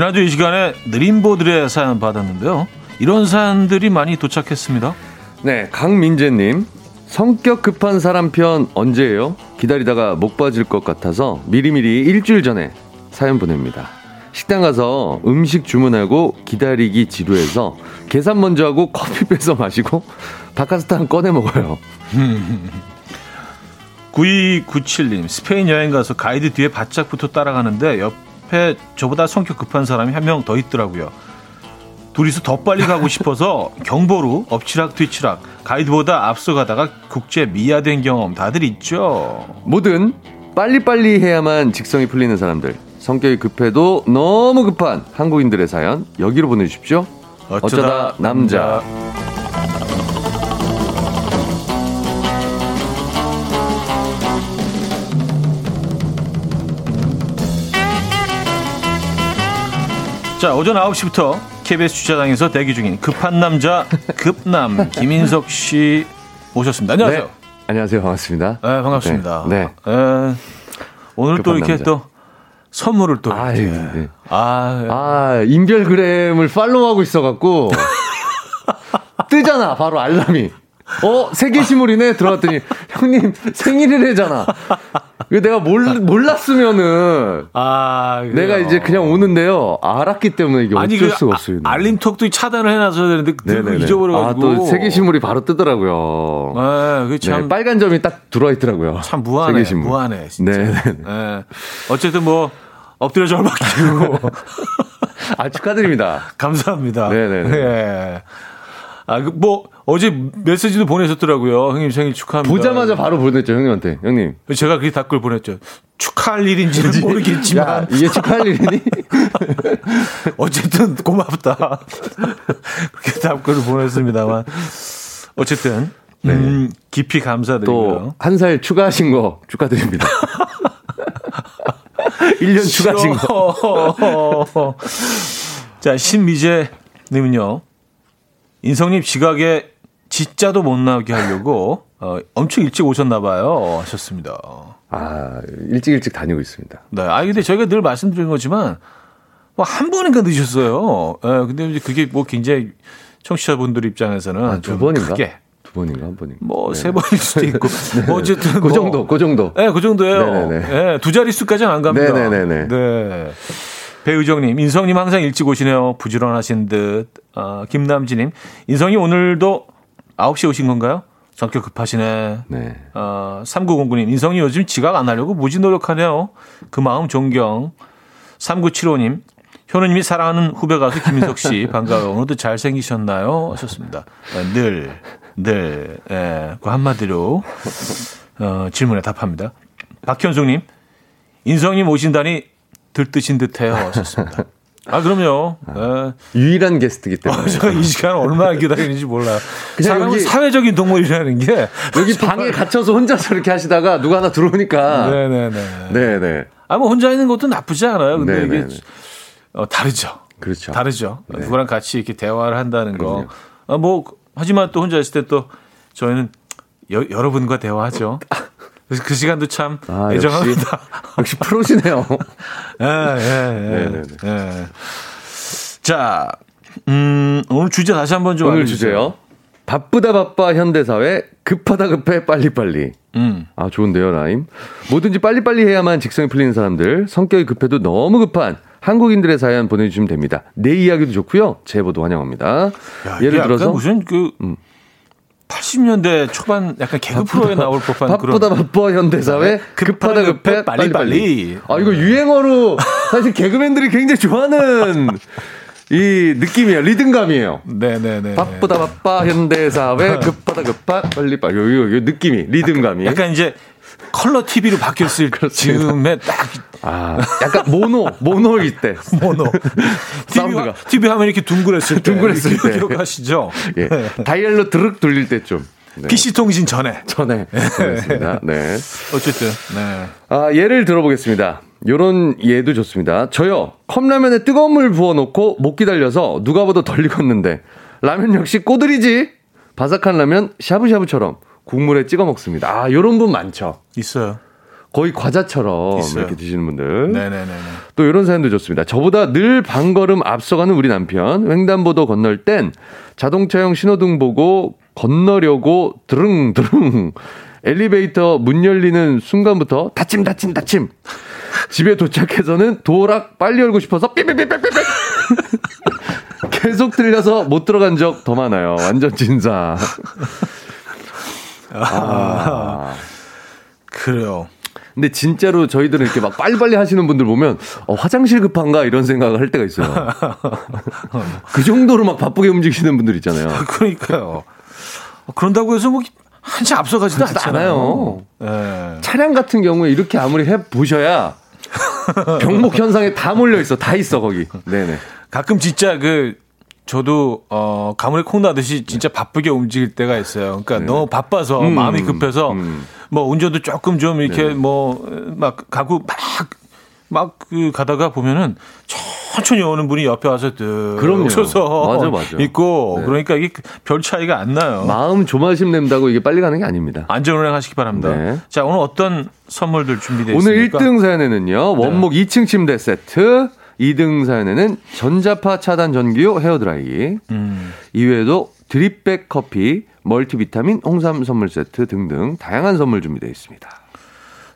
지난주 이 시간에 느림보들의 사연 받았는데요. 이런 사연들이 많이 도착했습니다. 네, 강민재님. 성격 급한 사람 편 언제예요? 기다리다가 목 빠질 것 같아서 미리미리 일주일 전에 사연 보냅니다. 식당 가서 음식 주문하고 기다리기 지루해서 계산 먼저 하고 커피 빼서 마시고 바카스탄 꺼내 먹어요. 9297님, 스페인 여행 가서 가이드 뒤에 바짝 붙어 따라가는데 옆 에 저보다 성격 급한 사람이 한 명 더 있더라고요. 둘이서 더 빨리 가고 싶어서 경보로 엎치락 뒤치락 가이드보다 앞서가다가 국제 미아된 경험 다들 있죠. 뭐든 빨리빨리 해야만 직성이 풀리는 사람들. 성격이 급해도 너무 급한 한국인들의 사연 여기로 보내주십시오. 어쩌다, 어쩌다 남자. 자, 오전 9시부터 KBS 주차장에서 대기 중인 급한 남자 급남 김인석 씨 모셨습니다. 안녕하세요. 네. 안녕하세요. 반갑습니다. 네, 반갑습니다. 네. 네. 에, 오늘 또 이렇게 남자. 또 선물을 또 아, 예, 네. 아, 아, 인별그램을 팔로우하고 있어 갖고 뜨잖아 바로 알람이 어 세계시물이네 들어갔더니 형님 생일이래잖아 내가 몰, 몰랐으면은 아, 내가 이제 그냥 오는데요. 알았기 때문에 이게 아니, 어쩔 그 수가 없어요. 아, 알림톡도 차단을 해놔서야 되는데 그 잊어버려가지고. 아, 또 세계신물이 바로 뜨더라고요. 네, 그 참. 네, 빨간 점이 딱 들어와 있더라고요. 참 무한해. 세계신물. 무한해, 진짜. 네, 네. 네. 어쨌든 뭐 엎드려 절박히고. 아, 축하드립니다. 감사합니다. 네네. 네. 아, 그 뭐, 어제 메시지도 보내셨더라고요. 형님 생일 축하합니다. 보자마자 바로 보냈죠, 형님한테. 형님. 제가 그게 답글 보냈죠. 축하할 일인지는 모르겠지만. 야, 이게 축하할 일이니? 어쨌든 고맙다. 그렇게 답글을 보냈습니다만. 어쨌든. 네. 음, 깊이 감사드리고요. 또, 한살 추가하신 거 축하드립니다. 1년 추가하신 거. 자, 신미재 님은요. 인성님 지각에 진짜도 못 나오게 하려고 어, 엄청 일찍 오셨나 봐요. 하셨습니다. 아, 일찍 일찍 다니고 있습니다. 네. 아, 근데 저희가 늘 말씀드린 거지만 뭐 한 번인가 늦으셨어요. 예. 네, 근데 이제 그게 뭐 굉장히 청취자분들 입장에서는 아, 두 번인가? 크게 두 번인가 한 번인가? 뭐세 네. 번일 수도 있고 뭐 어쨌든 그 뭐, 정도, 그 정도. 네, 그 정도예요. 네, 두 자릿수까지는 안 갑니다. 네네네. 네. 배우정님, 인성님 항상 일찍 오시네요. 부지런하신 듯. 아, 김남진님, 인성이 오늘도 9시에 오신 건가요? 성격 급하시네. 네. 어, 3909님, 인성이 요즘 지각 안 하려고 무지 노력하네요. 그 마음 존경. 3975님, 현우님이 사랑하는 후배 가수 김인석 씨, 반가워요. 오늘도 잘생기셨나요? 하셨습니다. 네, 늘, 늘, 예, 그 한마디로, 어, 질문에 답합니다. 박현숙님, 인성님 오신다니 들뜨신 듯해요. 하셨습니다. 아, 그럼요. 아, 네. 유일한 게스트기 때문에. 어, 제가 이 시간 얼마나 기다리는지 몰라요. 사람은 여기, 사회적인 동물이라는 게. 여기 방에 갇혀서 혼자서 이렇게 하시다가 누가 하나 들어오니까. 네네네. 네네. 아, 뭐 혼자 있는 것도 나쁘지 않아요. 근데 네네네. 이게 어, 다르죠. 그렇죠. 다르죠. 네. 누구랑 같이 이렇게 대화를 한다는 그럼요. 거. 아, 뭐, 하지만 또 혼자 있을 때 또 저희는 여, 여러분과 대화하죠. 그래서 그 시간도 참 아, 애정합니다. 역시, 역시 프로시네요. 예, 예, 예. 예. 자, 음, 오늘 주제 다시 한번 좀 오늘 알려주세요. 주제요. 바쁘다 바빠 현대사회 급하다 급해 빨리빨리. 음. 아 좋은데요 라임. 뭐든지 빨리빨리 해야만 직성이 풀리는 사람들 성격이 급해도 너무 급한 한국인들의 사연 보내주시면 됩니다. 내 이야기도 좋고요. 제보도 환영합니다. 야, 예를 들어서 무슨 그 음. 80년대 초반 약간 개그 프로에 나올 법한 바쁘다 그런 바빠 현대사회 네. 급하다 급해 빨리 빨리. 아 이거 유행어로 사실 개그맨들이 굉장히 좋아하는 이 느낌이에요. 리듬감이에요. 네네네. 바쁘다 바빠 현대사회 급하다 급하 빨리 빨리. 요, 요, 요 느낌이 리듬감이. 약간 이제 컬러 TV로 바뀌었을 즈음에 딱. 아, 약간 모노, 모노일 때. 모노. 사운드가. TV 화면 이렇게 둥그랬을 때. 둥그랬을 때. 기억하시죠? 예. 다이얼로 드륵 돌릴 때쯤. 네. PC통신 전에. 전에. 그렇습니다. 네. 어쨌든, 네. 아, 예를 들어보겠습니다. 요런 예도 좋습니다. 저요, 컵라면에 뜨거운 물 부어놓고 못 기다려서 누가 봐도 덜 익었는데, 라면 역시 꼬들이지! 바삭한 라면 샤브샤브처럼 국물에 찍어 먹습니다. 아, 요런 분 많죠. 있어요. 거의 과자처럼 있어요. 이렇게 드시는 분들. 네네네. 또 이런 사연도 좋습니다. 저보다 늘 반걸음 앞서가는 우리 남편. 횡단보도 건널 땐 자동차용 신호등 보고 건너려고 드릉드릉 엘리베이터 문 열리는 순간부터 닫힘, 닫힘, 닫힘. 집에 도착해서는 도락 빨리 열고 싶어서 삐삐삐삐삐삐. 계속 들려서 못 들어간 적 더 많아요. 완전 진사. 아. 그래요. 근데 진짜로 저희들은 이렇게 막 빨리빨리 하시는 분들 보면 어, 화장실 급한가 이런 생각을 할 때가 있어요. 그 정도로 막 바쁘게 움직이시는 분들 있잖아요. 그러니까요. 그런다고 해서 뭐 한치 앞서가지도 않잖아요. 네. 차량 같은 경우에 이렇게 아무리 해 보셔야 병목 현상에 다 몰려 있어, 다 있어 거기. 네네. 가끔 진짜 그 저도 어 가물에 콩 나듯이 진짜 바쁘게 움직일 때가 있어요. 그러니까 네. 너무 바빠서 음, 마음이 급해서 음. 뭐 운전도 조금 좀 이렇게 네. 뭐막 가고 막막 그 가다가 보면은 천천히 오는 분이 옆에 와서 맞아. 있고 네. 그러니까 이게 별 차이가 안 나요. 마음 조마심 낸다고 이게 빨리 가는 게 아닙니다. 안전운행 하시기 바랍니다. 네. 자 오늘 어떤 선물들 준비되어 있습니까? 오늘 1등 사연에는요 원목 2층 침대 세트 2등 사연에는 전자파 차단 전기요 헤어드라이기. 음. 이외에도 드립백 커피, 멀티비타민, 홍삼 선물 세트 등등 다양한 선물 준비되어 있습니다.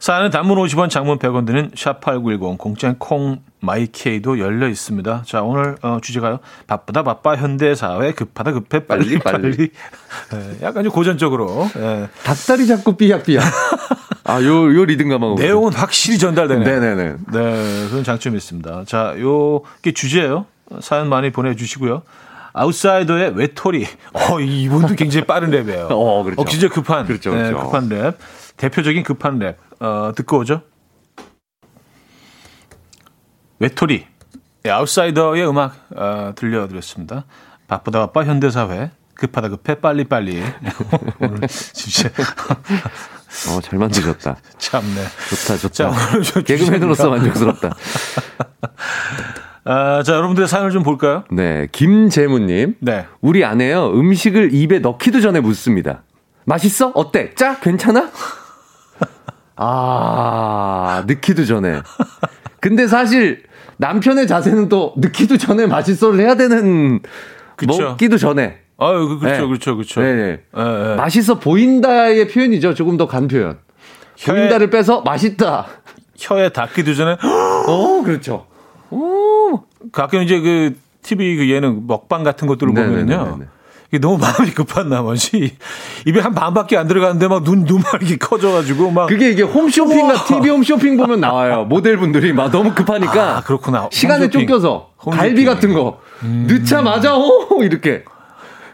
사연은 단문 50원, 장문 100원 드는 샵8910 공짜인 콩 마이케이도 열려 있습니다. 자, 오늘 어, 주제가요. 바쁘다 바빠 현대사회 급하다 급해 빨리 빨리. 빨리. 네, 약간 좀 고전적으로. 네. 닭다리 잡고 삐약삐약. 아, 요, 요 리듬감하고. 내용은 확실히 전달되네. 네네네. 네, 그런 장점이 있습니다. 자, 요게 주제예요. 사연 많이 보내주시고요. 아웃사이더의 외톨이. 어, 이분도 굉장히 빠른 랩이에요. 어, 그렇죠. 어, 진짜 급한. 그렇죠, 그렇죠. 네, 급한 랩. 대표적인 급한 랩. 어, 듣고 오죠. 외톨이. 네, 아웃사이더의 음악 어, 들려드렸습니다. 바쁘다 바빠 현대사회. 급하다 급해 빨리빨리. 오늘 진짜. 어, 잘 만드셨다. 참네. 좋다, 좋다. 자, 개그맨으로서 만족스럽다. 아, 자, 여러분들의 사연을 좀 볼까요? 네. 김재무님. 네. 우리 아내요, 음식을 입에 넣기도 전에 묻습니다. 맛있어? 어때? 짜? 괜찮아? 아, 넣기도 전에. 근데 사실 남편의 자세는 또 넣기도 전에 맛있어를 해야 되는 그쵸. 먹기도 전에. 아유, 그, 그렇죠, 네. 그렇죠, 그렇죠. 네, 네. 네, 맛있어 보인다의 표현이죠. 조금 더 간 표현. 혀에, 보인다를 빼서 맛있다. 혀에 닿기도 전에. 어, 그렇죠. 오. 가끔 이제 그 TV 그 예능 먹방 같은 것들을 네네네네. 네, 보면요. 네, 이게 너무 마음이 급한 나머지 입에 한 반밖에 안 들어가는데 막 눈 눈말이 커져가지고 막 그게 이게 홈쇼핑과 TV 홈쇼핑 보면 나와요 모델분들이 막 너무 급하니까 아, 그렇구나 시간에 홈쇼핑. 쫓겨서 홈쇼핑. 갈비 같은 거 음. 늦자마자 오 이렇게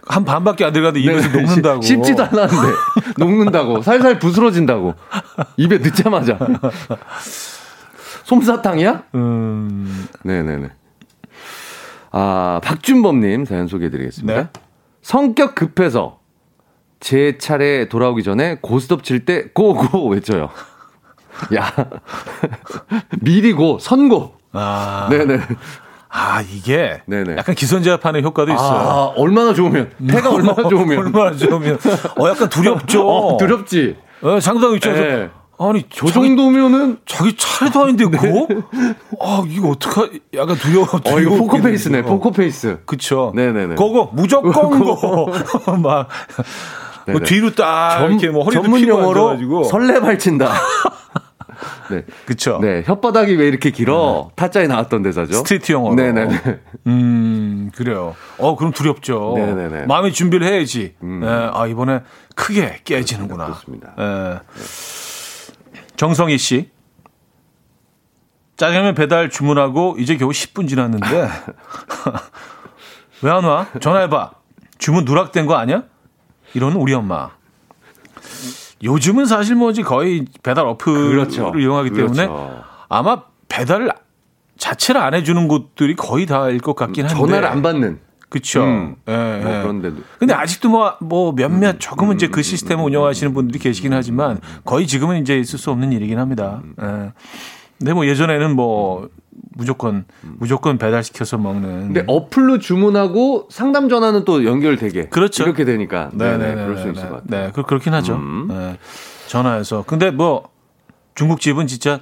한 반밖에 안 들어가도 입에서 네, 녹는다고. 씹지도 않았는데 녹는다고. 살살 부스러진다고. 입에 넣자마자. 솜사탕이야? 음. 네네네. 아, 박준범님 사연 소개해드리겠습니다. 네? 성격 급해서 제 차례 돌아오기 전에 고스톱 칠 때 고고 외쳐요. 야, 미리 고, 선고. 아. 네네. 아, 이게 네네. 약간 기선제압하는 효과도 있어요. 아, 얼마나 좋으면. 패가 얼마나 좋으면. 얼마나 좋으면. 어, 약간 두렵죠. 어, 두렵지. 어, 상당히 있죠. 네. 아니, 저 자기, 정도면은 자기 차례도 아닌데 네. 고? 아, 이거 어떡하 약간 두려워. 어, 이거 포커페이스네. 포커페이스. 그쵸. 네네네. 고고 무조건 고. 막뭐 뒤로 딱 점, 이렇게 뭐 허리도 전문 용어로 설레발친다. 네. 그쵸. 네. 혓바닥이 왜 이렇게 길어? 네. 타짜에 나왔던 대사죠. 스트리트 용어로. 네네네. 음, 그래요. 어, 그럼 두렵죠. 네네네. 마음의 준비를 해야지. 음. 네. 아, 이번에 크게 깨지는구나. 그렇습니다. 네. 정성희 씨. 짜장면 배달 주문하고 이제 겨우 10분 지났는데 왜 안 와? 전화해봐. 주문 누락된 거 아니야? 이러는 우리 엄마. 요즘은 사실 뭐지 거의 배달 어플을 그렇죠. 이용하기 때문에 그렇죠. 아마 배달을 자체를 안 해주는 곳들이 거의 다일 것 같긴 한데 전화를 안 받는 그렇죠. 음, 예, 뭐 예. 그런데도. 근데 아직도 뭐, 뭐 몇몇 음, 조금은 이제 그 음, 시스템을 운영하시는 분들이 계시긴 하지만 거의 지금은 이제 있을 수 없는 일이긴 합니다. 예. 근데 뭐 예전에는 뭐 무조건 무조건 배달시켜서 먹는. 근데 어플로 주문하고 상담 전화는 또 연결되게. 그렇죠. 이렇게 되니까. 네, 네, 그럴 수 있을 것 같아요. 네, 그 그렇긴 하죠. 음. 네. 전화해서. 근데 뭐 중국집은 진짜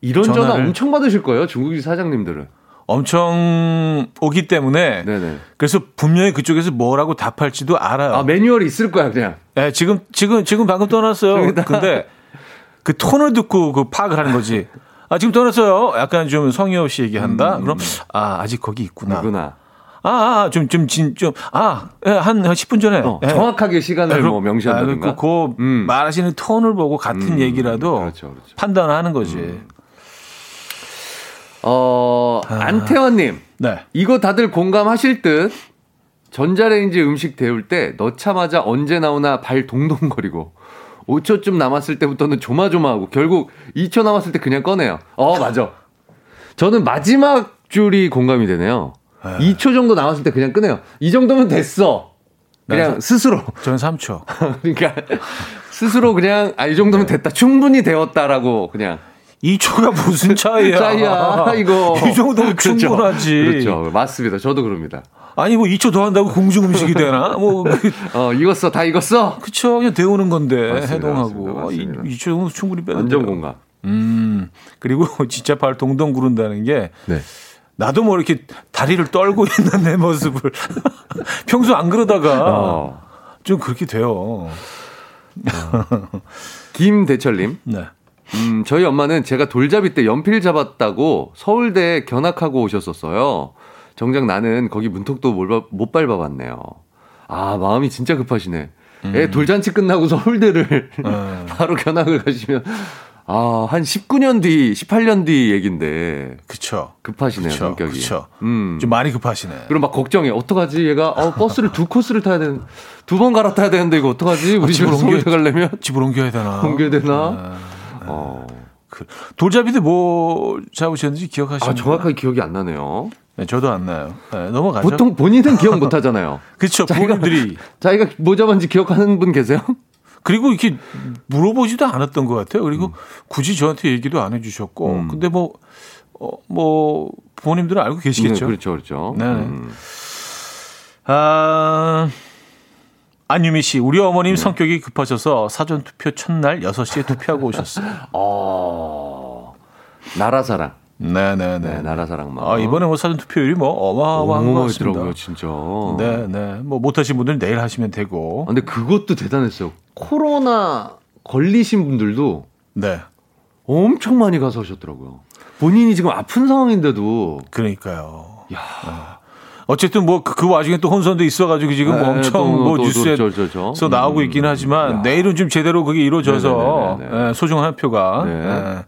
이런 전화 엄청 받으실 거예요. 중국집 사장님들은. 엄청 오기 때문에 네네. 그래서 분명히 그쪽에서 뭐라고 답할지도 알아요. 아 매뉴얼이 있을 거야 그냥. 네, 지금 지금 지금 방금 떠났어요. 근데 그 톤을 듣고 그 파악을 하는 거지. 아 지금 떠났어요. 약간 좀 성의 없이 얘기한다. 음, 그럼 아 아직 거기 있구나. 있구나. 아, 아, 좀, 좀, 진, 좀, 아, 예, 한, 한 10분 전에. 어, 예. 정확하게 시간을 네, 뭐 명시한다든가. 아, 그, 그 음. 말하시는 톤을 보고 같은 음, 얘기라도 그렇죠, 그렇죠. 판단하는 거지. 음. 어, 아. 안태원님. 네. 이거 다들 공감하실 듯. 전자레인지 음식 데울 때 넣자마자 언제 나오나 발 동동거리고 5초쯤 남았을 때부터는 조마조마하고 결국 2초 남았을 때 그냥 꺼내요. 어, 맞아. 저는 마지막 줄이 공감이 되네요. 네. 2초 정도 남았을 때 그냥 끄네요. 이 정도면 됐어. 그냥 네, 스스로. 저는 3초. 그러니까 스스로 그냥 아 이 정도면 됐다. 충분히 되었다라고 그냥 2초가 무슨 차이야? 차이야, 이거. 이 정도면 그렇죠. 충분하지. 그렇죠. 맞습니다. 저도 그럽니다. 아니, 뭐 2초 더 한다고 공중 음식이 되나? 뭐. 그 어, 익었어. 다 익었어? 그쵸. 그냥 데우는 건데. 맞습니다, 해동하고. 맞습니다, 맞습니다. 2초 정도 충분히 빼는 완전 공감. 음. 그리고 진짜 발 동동 구른다는 게. 네. 나도 뭐 이렇게 다리를 떨고 있는 내 모습을. 평소 안 그러다가. 어. 좀 그렇게 돼요. 어. 김대철님. 네. 음, 저희 엄마는 제가 돌잡이 때 연필 잡았다고 서울대에 견학하고 오셨었어요. 정작 나는 거기 문턱도 못 밟아봤네요. 아, 마음이 진짜 급하시네. 음. 애 돌잔치 끝나고 서울대를 음. 바로 견학을 가시면 아, 한 19년 뒤, 18년 뒤 얘긴데. 그쵸. 급하시네요, 그쵸, 성격이. 그쵸. 음. 좀 많이 급하시네. 그럼 막 걱정해. 어떡하지? 얘가, 어, 버스를 두 코스를 타야 되는, 두 번 갈아타야 되는데 이거 어떡하지? 우리 아, 집으로 옮겨 가려면? 집으로 옮겨야 되나? 옮겨야 되나? 네. 어. 그 돌잡이도 뭐 잡으셨는지 기억하시나요? 아, 정확하게 기억이 안 나네요. 네, 저도 안 나요. 네, 넘어가죠. 보통 본인은 기억 못 하잖아요. 그렇죠. 본인들이 자기가 뭐 잡았는지 기억하는 분 계세요? 그리고 이렇게 물어보지도 않았던 것 같아요. 그리고 음. 굳이 저한테 얘기도 안 해주셨고, 음. 근데 뭐, 어, 뭐, 부모님들은 알고 계시겠죠. 네, 그렇죠, 그렇죠. 네. 음. 아, 안유미 씨, 우리 어머님 네. 성격이 급하셔서 사전 투표 첫날 6시에 투표하고 오셨어요. 어, 나라 사랑. 네 네네. 네, 나라 사랑 마 아, 이번에 뭐 사전 투표율이 뭐 어마어마한 것 같습니다. 진짜. 네 네. 뭐 못 하신 분들 내일 하시면 되고. 아, 근데 그것도 대단했어요. 코로나 걸리신 분들도. 네. 엄청 많이 가서 하셨더라고요. 본인이 지금 아픈 상황인데도. 그러니까요. 야. 네. 어쨌든 뭐그 그 와중에 또 혼선도 있어가지고 지금 네, 엄청 또, 뭐 또, 뉴스에서 저, 저, 나오고 음, 있긴 하지만 야. 내일은 좀 제대로 그게 이루어져서 네, 네, 네, 네. 소중한 한 표가. 네.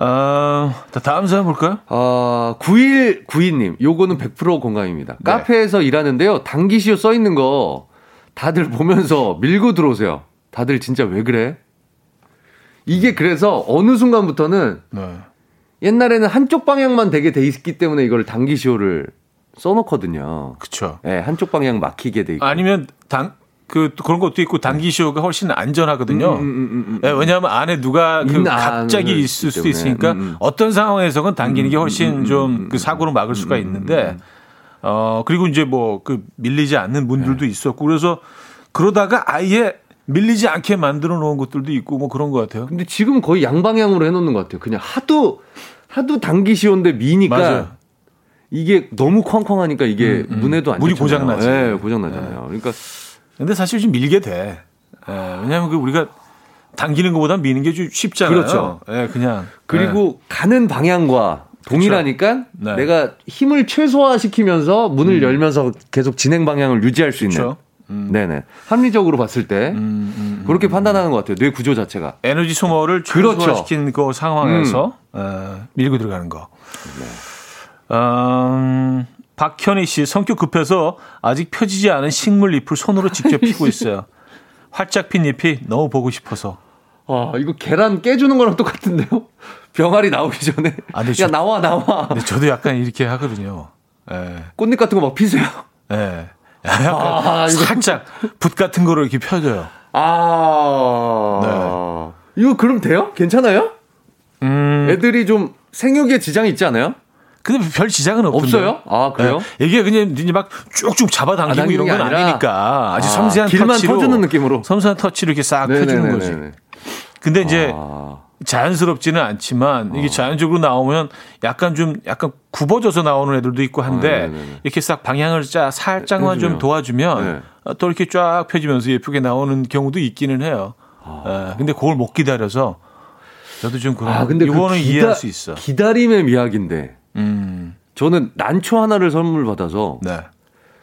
어, 다음 사연 볼까요? 어, 9192님, 요거는 100% 건강입니다. 네. 카페에서 일하는데요. 단기시오 써 있는 거 다들 보면서 밀고 들어오세요. 다들 진짜 왜 그래? 이게 그래서 어느 순간부터는 네. 옛날에는 한쪽 방향만 되게 돼 있기 때문에 이걸 단기시오를 써놓거든요. 그쵸. 예, 네, 한쪽 방향 막히게 돼 있고. 아니면 당, 그 그런 것도 있고 단기시효가 훨씬 안전하거든요. 음, 음, 음, 음 네, 왜냐하면 안에 누가 그 갑자기 있을 수도 있으니까 음, 음. 어떤 상황에서는 당기는 게 훨씬 좀 그 사고를 막을 수가 있는데 어 그리고 이제 뭐 그 밀리지 않는 분들도 네. 있었고 그래서 그러다가 아예 밀리지 않게 만들어 놓은 것들도 있고 뭐 그런 것 같아요. 근데 지금 거의 양방향으로 해놓는 것 같아요. 그냥 하도 하도 단기시효인데 미니까. 이게 너무 쾅쾅하니까 이게 음, 음. 문에도 안 물이 고장 나지. 네, 고장 나잖아요. 네. 그러니까 근데 사실 좀 밀게 돼. 예, 왜냐하면 그 우리가 당기는 것보다 미는 게 좀 쉽잖아요. 그렇죠. 예, 그냥 그리고 예. 가는 방향과 동일하니까 네. 내가 힘을 최소화시키면서 문을 음. 열면서 계속 진행 방향을 유지할 수 있는. 음. 네네. 합리적으로 봤을 때 음, 음, 음 그렇게 음. 판단하는 것 같아요. 뇌 구조 자체가. 에너지 소모를 최소화시키는 그렇죠. 그 상황에서 어, 밀고 들어가는 거. 네. 음, 박현희 씨 성격 급해서 아직 펴지지 않은 식물 잎을 손으로 직접 피고 있어요. 활짝 핀 잎이 너무 보고 싶어서. 아, 이거 계란 깨주는 거랑 똑같은데요? 병아리 나오기 전에. 아, 야, 저, 나와, 나와. 근데 저도 약간 이렇게 하거든요. 예. 꽃잎 같은 거 막 피세요? 예. 약간 아, 살짝 붓 같은 거를 이렇게 펴줘요. 아. 네. 이거 그럼 돼요? 괜찮아요? 음. 애들이 좀 생육에 지장이 있지 않아요? 근데 별 지장은 없던데. 없어요? 아 그래요? 네. 이게 그냥 이제 막 쭉쭉 잡아당기고 아, 이런 건 아니라. 아니니까 아주 아, 섬세한 길만 터치로 터주는 느낌으로 섬세한 터치로 이렇게 싹 네네네네. 펴주는 거지. 근데 이제 아. 자연스럽지는 않지만 이게 어. 자연적으로 나오면 약간 좀 약간 굽어져서 나오는 애들도 있고 한데 아, 이렇게 싹 방향을 짜 살짝만 해주면. 좀 도와주면 네. 또 이렇게 쫙 펴지면서 예쁘게 나오는 경우도 있기는 해요. 아. 예, 근데 그걸 못 기다려서 저도 좀 그런 아, 근데 그 이거는 그 기다, 이해할 수 있어. 기다림의 미학인데. 음. 저는 난초 하나를 선물 받아서 네.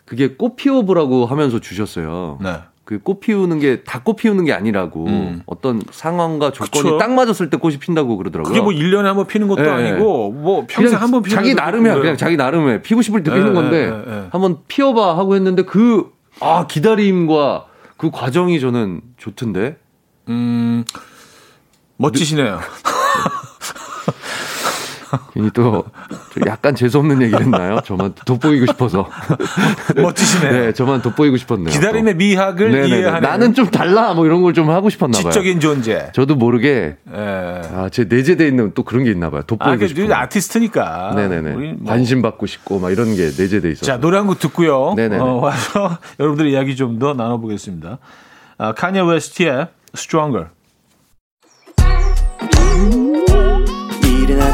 그게 꽃 피워보라고 하면서 주셨어요. 네. 그꽃 피우는 게 다 꽃 피우는 게 아니라고 음. 어떤 상황과 조건이 그쵸? 딱 맞았을 때 꽃이 핀다고 그러더라고요. 그게 뭐 1년에 한 번 피는 것도 네. 아니고 뭐 평생 한 번 피는 자기 나름이야. 그냥 자기 나름에 피고 싶을 때 피는 네, 건데 네, 네, 한번 피워 봐 하고 했는데 그 아 기다림과 그 과정이 저는 좋던데. 음 멋지시네요. 괜히 또 약간 재수없는 얘기를 했나요? 저만 돋보이고 싶어서. 멋지시네요. 네, 저만 돋보이고 싶었네요. 기다림의 또. 미학을 네네네. 이해하는. 나는 좀 달라 뭐 이런 걸 좀 하고 싶었나 봐요. 지적인 존재. 저도 모르게 네. 아, 제 내재돼 있는 또 그런 게 있나 봐요. 돋보이고 아, 싶은. 아티스트니까. 네네네. 뭐. 관심 받고 싶고 막 이런 게 내재돼 있어요. 자, 노래 한 곡 듣고요. 네네. 어, 와서 여러분들의 이야기 좀 더 나눠보겠습니다. 아, 카니아 웨스트의 Stronger.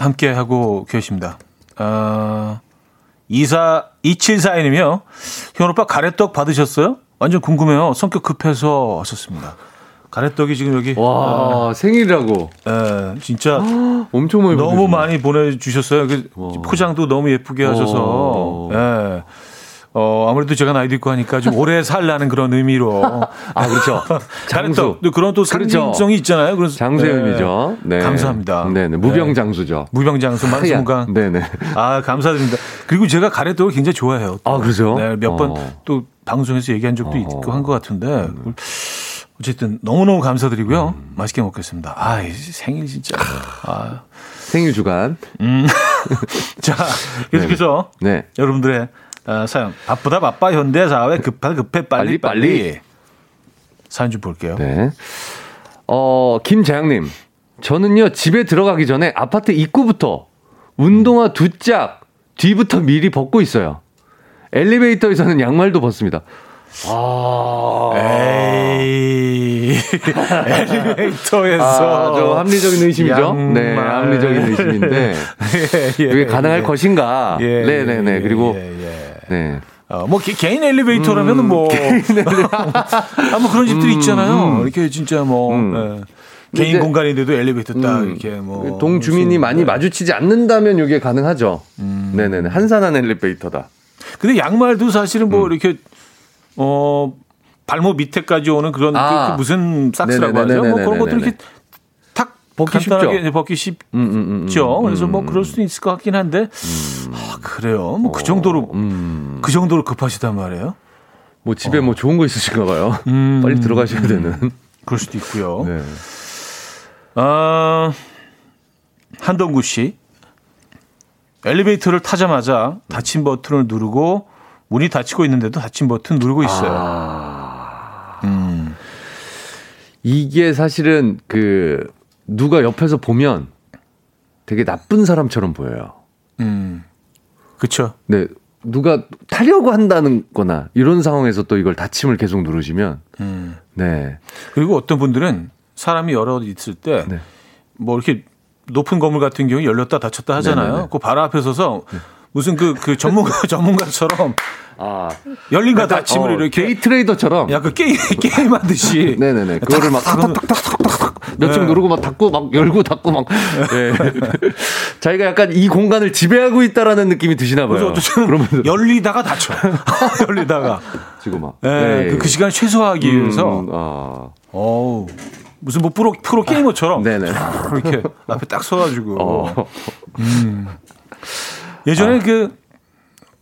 함께 하고 계십니다. 어, 24, 2742님이요. 현 오빠 가래떡 받으셨어요? 완전 궁금해요. 성격 급해서 왔었습니다. 가래떡이 지금 여기. 와, 아, 생일이라고. 예, 진짜. 엄청 많이 너무 많이 보내주셨어요. 그 포장도 너무 예쁘게 하셔서. 예. 어, 아무래도 제가 나이도 있고 하니까 좀 오래 살라는 그런 의미로. 아, 그렇죠. 장수. 또 그런 또 그렇죠. 상징성이 있잖아요. 그래서 장수의 네. 의미죠. 네. 감사합니다. 네 네. 무병장수죠. 네. 무병장수, 만수무강. 네 네. 아, 감사드립니다. 그리고 제가 가래떡을 굉장히 좋아해요. 또. 아, 그러죠? 네, 몇 번또 어. 방송에서 얘기한 적도 어. 있고 한 것 같은데. 음. 어쨌든 너무너무 감사드리고요. 음. 맛있게 먹겠습니다. 아, 생일 진짜. 아. 생일 주간. 음. 자, 계속해서 네. 네. 여러분들의 어, 사연. 바쁘다 바빠 현대 사회 급하 급해 빨리 빨리. 빨리. 사연 좀 볼게요. 네. 어, 김재양님. 저는요, 집에 들어가기 전에 아파트 입구부터 운동화 두 짝 뒤부터 미리 벗고 있어요. 엘리베이터에서는 양말도 벗습니다. 아. 에이. 엘리베이터에서. 아, 좀 합리적인 의심이죠? 양말. 네, 합리적인 의심인데. 예, 예, 이게 가능할 예. 것인가? 예, 네네네. 예, 그리고. 예, 네. 어, 뭐 개, 인 엘리베이터라면 음, 뭐. 아, 뭐 그런 집들이 음, 있잖아요. 음. 이렇게 진짜 뭐. 음. 네. 개인 공간인데도 엘리베이터 딱 음. 이렇게 뭐. 동 주민이 많이 마주치지 않는다면 이게 가능하죠. 음. 네네네. 한산한 엘리베이터다. 근데 양말도 사실은 뭐 이렇게 어 발목 밑에까지 오는 그런 아. 그, 그 무슨 삭스라고 하죠? 뭐 그런 것들 이렇게 탁 벗기 쉽죠. 벗기 쉽죠. 음, 음, 음, 음, 그래서 뭐 그럴 수도 있을 것 같긴 한데 음. 아, 그래요. 뭐 그 정도로 음. 그 정도로 급하시단 말이에요. 뭐 집에 어. 뭐 좋은 거 있으신가 봐요. 빨리 들어가셔야 되는. 그럴 수도 있고요. 네. 아, 한동구 씨. 엘리베이터를 타자마자 닫힌 버튼을 누르고 문이 닫히고 있는데도 닫힌 버튼 누르고 있어요. 아... 음. 이게 사실은 그 누가 옆에서 보면 되게 나쁜 사람처럼 보여요. 음. 그렇죠. 네. 누가 타려고 한다는 거나 이런 상황에서 또 이걸 닫힘을 계속 누르시면 음. 네. 그리고 어떤 분들은 사람이 여러 있을 때뭐 네. 뭐 이렇게 높은 건물 같은 경우 열렸다 닫혔다 하잖아요. 그 바로 앞에 서서 네. 무슨 그, 그 전문가, 전문가처럼. 아. 열린가 닫힘을 어, 이렇게. 게이 트레이더처럼. 약간 게임, 게임 하듯이. 네네네. 그거를 막 탁탁탁탁탁탁 몇층 네. 누르고 막 닫고 막 열고 닫고 막. 네. 자기가 약간 이 공간을 지배하고 있다라는 느낌이 드시나 봐요. 그러면 열리다가 닫혀. 열리다가. 지금 막. 네. 그, 그 시간을 최소화하기 음, 위해서. 아. 어우. 무슨 뭐 프로 프로 게이머처럼 아, 네네 이렇게 앞에 딱 서가지고 어. 음. 예전에 아. 그,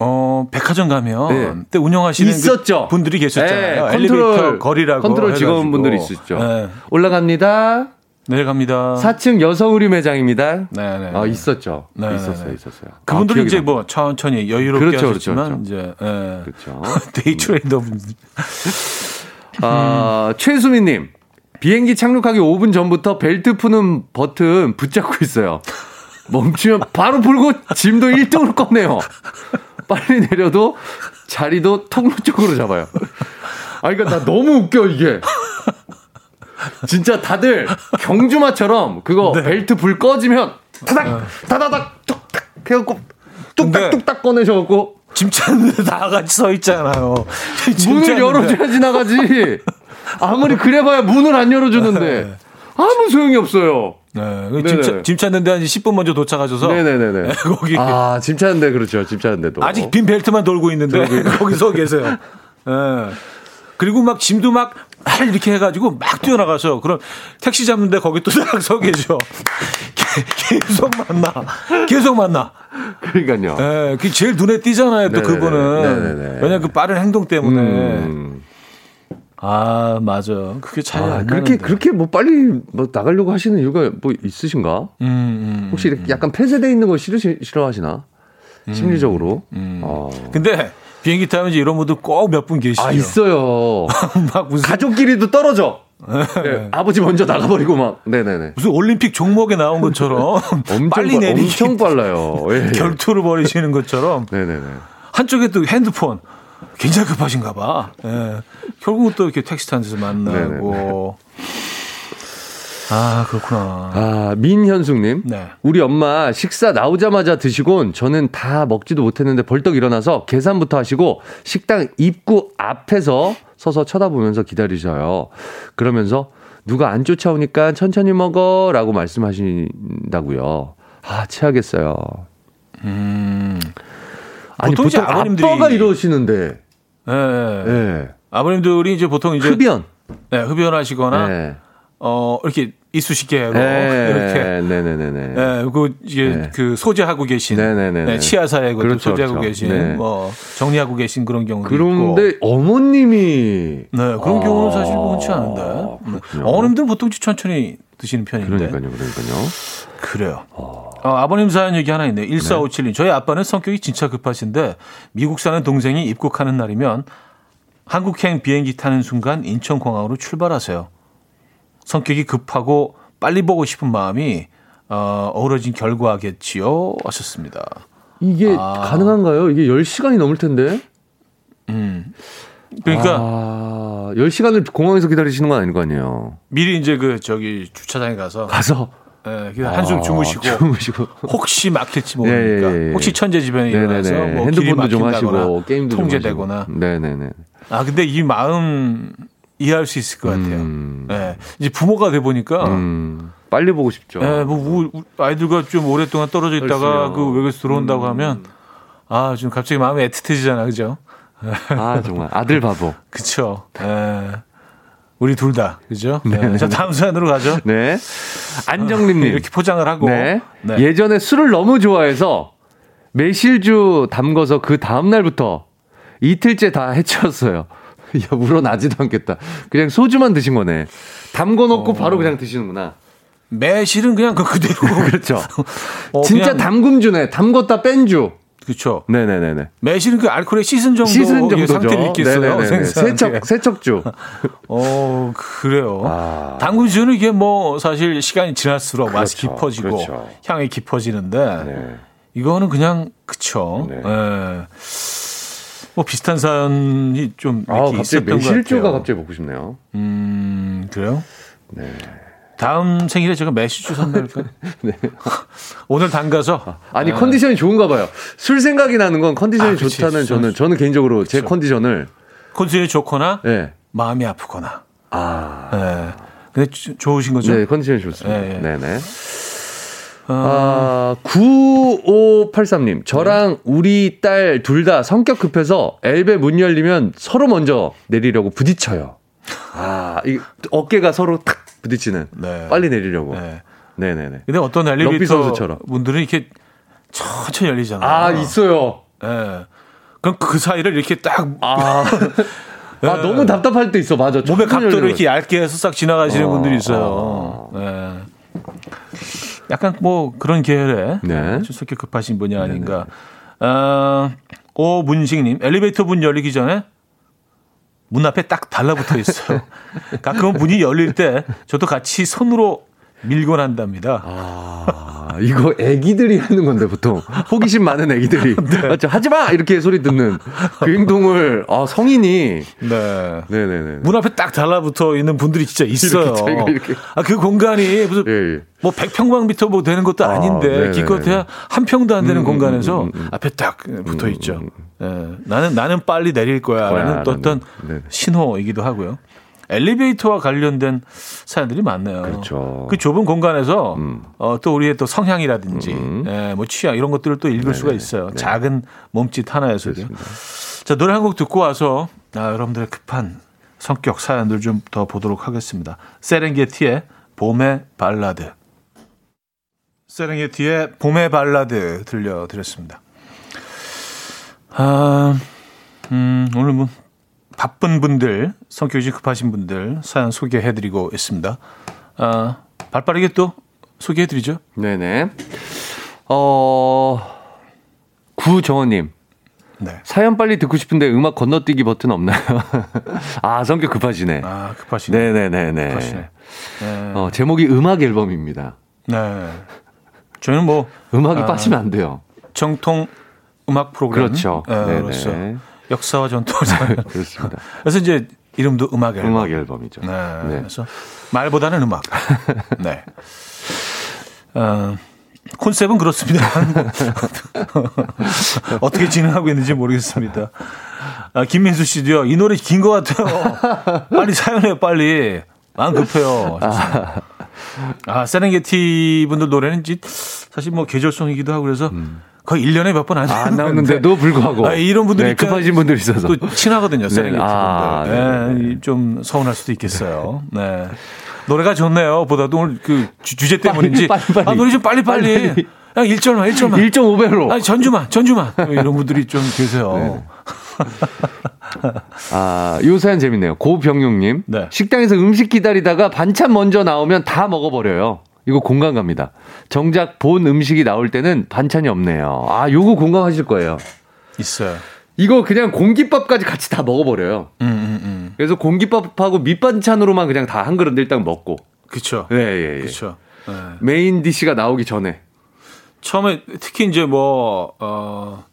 어, 백화점 가면 네. 그때 운영하시는 그 있었죠. 그 분들이 계셨잖아요. 네, 컨트롤, 엘리베이터 걸이라고 컨트롤 직원분들이 있었죠. 네. 올라갑니다. 내려갑니다. 4층 여성의류 매장입니다. 네, 네. 아, 있었죠. 네, 있었어요, 네. 있었어요. 그분들은 아, 이제 뭐 천천히 여유롭게 그렇죠, 하셨지만 그렇죠, 이제 예. 그렇죠. 데이 트레이더 분들. 아, 최수민 님. 비행기 착륙하기 5분 전부터 벨트 푸는 버튼 붙잡고 있어요. 멈추면 바로 풀고 짐도 1등으로 꺼내요. 빨리 내려도 자리도 통로 쪽으로 잡아요. 아, 그러니까 나 너무 웃겨, 이게. 진짜 다들 경주마처럼 그거 네. 벨트 불 꺼지면 타닥, 타다닥, 뚝딱 해갖고 뚝딱뚝딱 꺼내셔갖고 짐 찾는데 다 같이 서 있잖아요. 짐 문을. 열어줘야지 나가지. 아무리 그래봐야 문을 안 열어주는데 아무 소용이 없어요. 네. 짐, 네네. 찾- 짐 찾는데 한 10분 먼저 도착하셔서 네네네네. 네, 거기 아, 짐 찾는데 그렇죠. 짐 찾는데도. 아직 빈 벨트만 돌고 있는데 거기서 계세요. 예. 그리고 막 짐도 막 아, 이렇게 해가지고 막 뛰어나가서 그럼 택시 잡는데 거기 또 딱 서 계셔. 계- 계속 만나. 계속 만나. 그러니까요. 예, 그 제일 눈에 띄잖아요, 또 네네네. 그분은. 네네네. 왜냐 그 빠른 행동 때문에. 음. 아, 맞아. 그게 차이 아, 안 그렇게 나는데. 그렇게 뭐 빨리 뭐 나가려고 하시는 이유가 뭐 있으신가? 음, 음. 혹시 이렇게 약간 폐쇄돼 있는 거 싫으시, 싫어하시나? 심리적으로. 음. 어. 근데 비행기 타면 이런 분들 꼭 몇 분 계시죠. 아 있어요. 막 무슨 가족끼리도 떨어져. 네, 아버지 먼저 나가버리고 막. 네네네. 무슨 올림픽 종목에 나온 것처럼 엄청 빨리 빠- 내리기 엄청 빨라요. 예. 결투를 벌이시는 것처럼 네네네. 한쪽에 또 핸드폰 굉장히 급하신가 봐. 예. 결국은 또 이렇게 택시 타는 데서 만나고. 아, 그렇구나. 아, 민현숙님. 네. 우리 엄마 식사 나오자마자 드시곤 저는 다 먹지도 못했는데 벌떡 일어나서 계산부터 하시고 식당 입구 앞에서 서서 쳐다보면서 기다리셔요. 그러면서 누가 안 쫓아오니까 천천히 먹어 라고 말씀하신다고요. 아, 체하겠어요. 음. 아니, 보통 이제 보통 아버님들이- 아빠가 이러시는데. 예, 예. 예. 아버님들이 이제 보통 이제 흡연. 네, 흡연하시거나 네. 어, 이렇게 이쑤시개 네. 이렇게 네네네네. 예, 그 이게 네. 그 소재하고 계신 네네네네. 네, 치아사에 그 그렇죠, 소재하고 그렇죠. 계신 네. 뭐 정리하고 계신 그런 경우도 있고. 그런데 어머님이 네, 그런 아, 경우는 사실 흔치 않은데. 그렇군요. 어머님들은 보통 천천히 드시는 편인데. 그러니까요, 그러니까요. 그래요. 어, 아버님 사연 얘기 하나 있네요. 1457님. 저희 아빠는 성격이 진짜 급하신데 미국 사는 동생이 입국하는 날이면 한국행 비행기 타는 순간 인천공항으로 출발하세요. 성격이 급하고 빨리 보고 싶은 마음이 어, 어우러진 결과겠지요. 하셨습니다. 이게 아. 가능한가요? 이게 10시간이 넘을 텐데. 그러니까 아, 10시간을 공항에서 기다리시는 건 아닌 거 아니에요. 미리 이제 그 저기 주차장에 가서 가서 예, 그냥 한숨 아, 주무시고 주무시고 혹시 막힐지 모르니까 예, 예, 예. 혹시 천재지변이 일어나서. 뭐 핸드폰도 좀 하시고 게임도 통제되거나. 네네네. 아 근데 이 마음 이해할 수 있을 것 같아요. 음. 예. 이제 부모가 돼 보니까 음, 빨리 보고 싶죠. 예, 뭐 우- 우- 아이들과 좀 오랫동안 떨어져 있다가 그렇죠. 그 외국에서 들어온다고 음. 하면 아좀 갑자기 마음이 애틋해지잖아, 그죠? 아 정말 아들 바보. 그쵸. 예. 우리 둘 다, 그죠? 네. 자 다음 사연으로 가죠. 네. 안정림님. 이렇게 포장을 하고 네. 네. 예전에 술을 너무 좋아해서 매실주 담궈서 그 다음 날부터 이틀째 다 해치웠어요. 야, 물어나지도 않겠다. 그냥 소주만 드신 거네. 담궈 놓고 바로 그냥 드시는구나. 매실은 그냥 그 그대로. 그렇죠. 어, 진짜 그냥- 담금주네. 담궜다 뺀 주. 그렇죠. 네네네네. 매실은 그 알코올에 씻은 정도 씻은 정도죠. 상태를 있겠어요. 세척, 세척주. 어, 그래요. 아. 당근주는 이게 뭐 사실 시간이 지날수록 맛이 그렇죠. 깊어지고 그렇죠. 향이 깊어지는데 네. 이거는 그냥 그쵸. 네. 예. 뭐 비슷한 사연이 좀 아, 갑자기 있었던 것 매실주가. 갑자기 먹고 싶네요. 음, 그래요? 네. 다음 생일에 제가 매실주 선물할까요? 네. 오늘 담가서 아니 예. 컨디션이 좋은가 봐요. 술 생각이 나는 건 컨디션이 아. 좋다는 술- 저는 저는 개인적으로 제 그쵸. 컨디션을 컨디션이 좋거나 네. 마음이 아프거나. 아. 예. 근데 주- 좋으신 거죠? 네, 컨디션이 좋습니다. 예, 예. 네네. 어, 아, 9583님. 저랑 우리 딸 둘 다 성격 급해서 엘베 문 열리면 서로 먼저 내리려고 부딪혀요. 아, 이 어깨가 서로 탁 부딪히는. 네. 빨리 내리려고. 네. 네, 네, 네. 근데 어떤 엘리베이터 선수처럼. 분들은 이렇게 천천히 열리잖아요. 아, 있어요. 예. 그럼 그 사이를 이렇게 딱 아, 아, 네. 너무 답답할 때 있어. 맞아. 몸의 각도를 이렇게 얇게 해서 싹 지나가시는 어, 분들이 있어요. 어. 네. 약간 뭐 그런 계열의 네. 성격 급하신 분이 아닌가. 어, 오문식님, 엘리베이터 문 열리기 전에 문 앞에 딱 달라붙어 있어요. 가끔은 문이 열릴 때 저도 같이 손으로 밀고 난답니다. 아, 이거 애기들이 하는 건데 보통 호기심 많은 애기들이 네. 맞죠? 하지 마 이렇게 소리 듣는 그 행동을 아, 성인이 네. 네네네. 문 앞에 딱 달라붙어 있는 분들이 진짜 있어요. 아, 그 공간이 무슨 예, 예. 뭐 100평방미터 뭐 되는 것도 아 닌데 아, 기껏해야 한 평도 안 되는 음, 음 공간에서 음, 음, 음, 앞에 딱 붙어 있죠. 예. 나는 나는 빨리 내릴 거야라는 어떤 신호이기도 하고요. 엘리베이터와 관련된 사연들이 많네요. 그렇죠. 그 좁은 공간에서 음. 어, 또 우리의 또 성향이라든지 음. 예, 뭐 취향 이런 것들을 또 읽을 네네. 수가 있어요. 네. 작은 몸짓 하나에서도. 자 노래 한 곡 듣고 와서 아, 여러분들의 급한 성격 사연들 좀 더 보도록 하겠습니다. 세렝게티의 봄의 발라드. 세렝게티의 봄의 발라드 들려드렸습니다. 아, 음, 오늘 뭐 바쁜 분들, 성격이 급하신 분들 사연 소개해드리고 있습니다. 아, 발빠르게 또 소개해드리죠. 네네. 어, 구정원님. 네. 사연 빨리 듣고 싶은데 음악 건너뛰기 버튼 없나요? 아, 성격 급하시네. 아, 급하시네. 네네네네. 급하시네. 네. 어, 제목이 음악 앨범입니다. 네. 저희는 뭐. 음악이 아, 빠지면 안 돼요. 정통 음악 프로그램. 그렇죠. 네, 그렇죠. 역사와 전통을 그렇습니다. 그래서 이제 이름도 음악 앨범. 음악 앨범이죠. 네. 네. 그래서 말보다는 음악. 네. 어, 콘셉트는 그렇습니다. 어떻게 진행하고 있는지 모르겠습니다. 아, 김민수 씨도요. 이 노래 긴 것 같아요. 빨리 사연해요, 빨리. 마음 급해요. 아, 아 세렝게티 분들 노래는 사실 뭐 계절성이기도 하고 그래서 음. 거의 1년에 몇 번안 아, 나오는데도 불구하고 아, 이런 분들이 네, 급하신 분들 있어서 또 친하거든요. 세렝게티 네. 아, 네, 네, 좀 서운할 수도 있겠어요. 네. 노래가 좋네요. 보다도 오늘 그 주, 제 때문인지 빨리, 빨리, 빨리. 아, 노래 좀 빨리 빨리. 빨리. 그냥 1절만 1절만. 1.5배로. 아니 전주만 전주만. 이런 분들이 좀 계세요. 네. 아, 요 사연 재밌네요. 고병용님. 네. 식당에서 음식 기다리다가 반찬 먼저 나오면 다 먹어버려요. 이거 공감 갑니다. 정작 본 음식이 나올 때는 반찬이 없네요. 아, 요거 공감하실 거예요. 있어요. 이거 그냥 공깃밥까지 같이 다 먹어버려요. 음, 음, 음. 그래서 공깃밥하고 밑반찬으로만 그냥 다 한 그릇 일단 먹고. 그쵸. 예, 예, 예. 그쵸. 네. 메인 디시가 나오기 전에. 처음에 특히 이제 뭐, 어,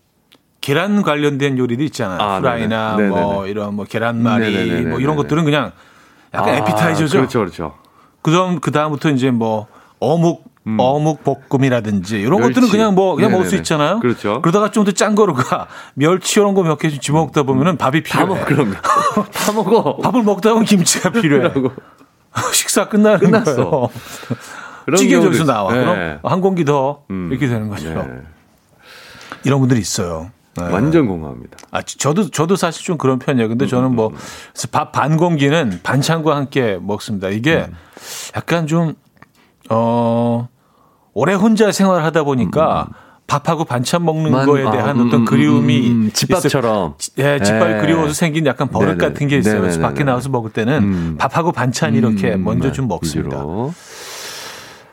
계란 관련된 요리도 있잖아요. 아, 프라이나 네네. 뭐 네네네. 이런 뭐 계란말이 네네네네. 뭐 이런 것들은 그냥 약간 아, 에피타이저죠. 그렇죠, 그렇죠. 그다음 그 다음부터 이제 뭐 어묵 음. 어묵 볶음이라든지 이런 멸치. 것들은 그냥 뭐 그냥 네네네. 먹을 수 있잖아요. 그렇죠. 그러다가 좀 더 짠 거로 가 멸치 이런 거 몇개 집어 먹다 보면은 밥이 필요해. 다 먹, 그럼 다 먹어. 밥을 먹다 보면 김치가 필요해. 식사 끝나는 끝났어. 거예요. 찌개 저기서 나와. 네. 그럼 한 공기 더 음. 이렇게 되는 거죠. 네. 이런 분들이 있어요. 네. 완전 공감합니다. 아, 저도, 저도 사실 좀 그런 편이에요. 근데 저는 뭐, 밥 반 공기는 반찬과 함께 먹습니다. 이게 음. 약간 좀, 어, 오래 혼자 생활을 하다 보니까 음. 밥하고 반찬 먹는 만, 거에 대한 아, 음, 어떤 그리움이 음, 집밥처럼 예, 집밥이 예. 그리워서 생긴 약간 버릇 네네. 같은 게 있어요. 그래서 밖에 나와서 먹을 때는 음. 밥하고 반찬 이렇게 먼저 좀 먹습니다. 어.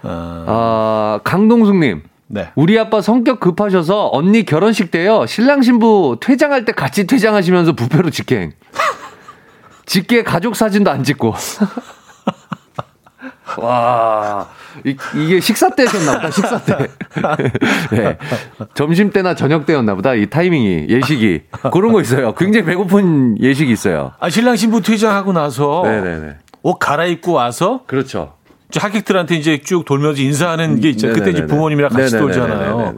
아, 강동숙님. 네. 우리 아빠 성격 급하셔서 언니 결혼식 때요. 신랑 신부 퇴장할 때 같이 퇴장하시면서 부페로 직행. 직계 가족 사진도 안 찍고. 와. 이, 게 식사 때였나 보다, 식사 때. 네. 점심 때나 저녁 때였나 보다, 이 타이밍이, 예식이. 그런 거 있어요. 굉장히 배고픈 예식이 있어요. 아, 신랑 신부 퇴장하고 나서. 네네네. 옷 갈아입고 와서. 그렇죠. 하객들한테 이제 쭉 돌면서 인사하는 게 있잖아요. 그때 이제 부모님이랑 같이 네네네네. 돌잖아요.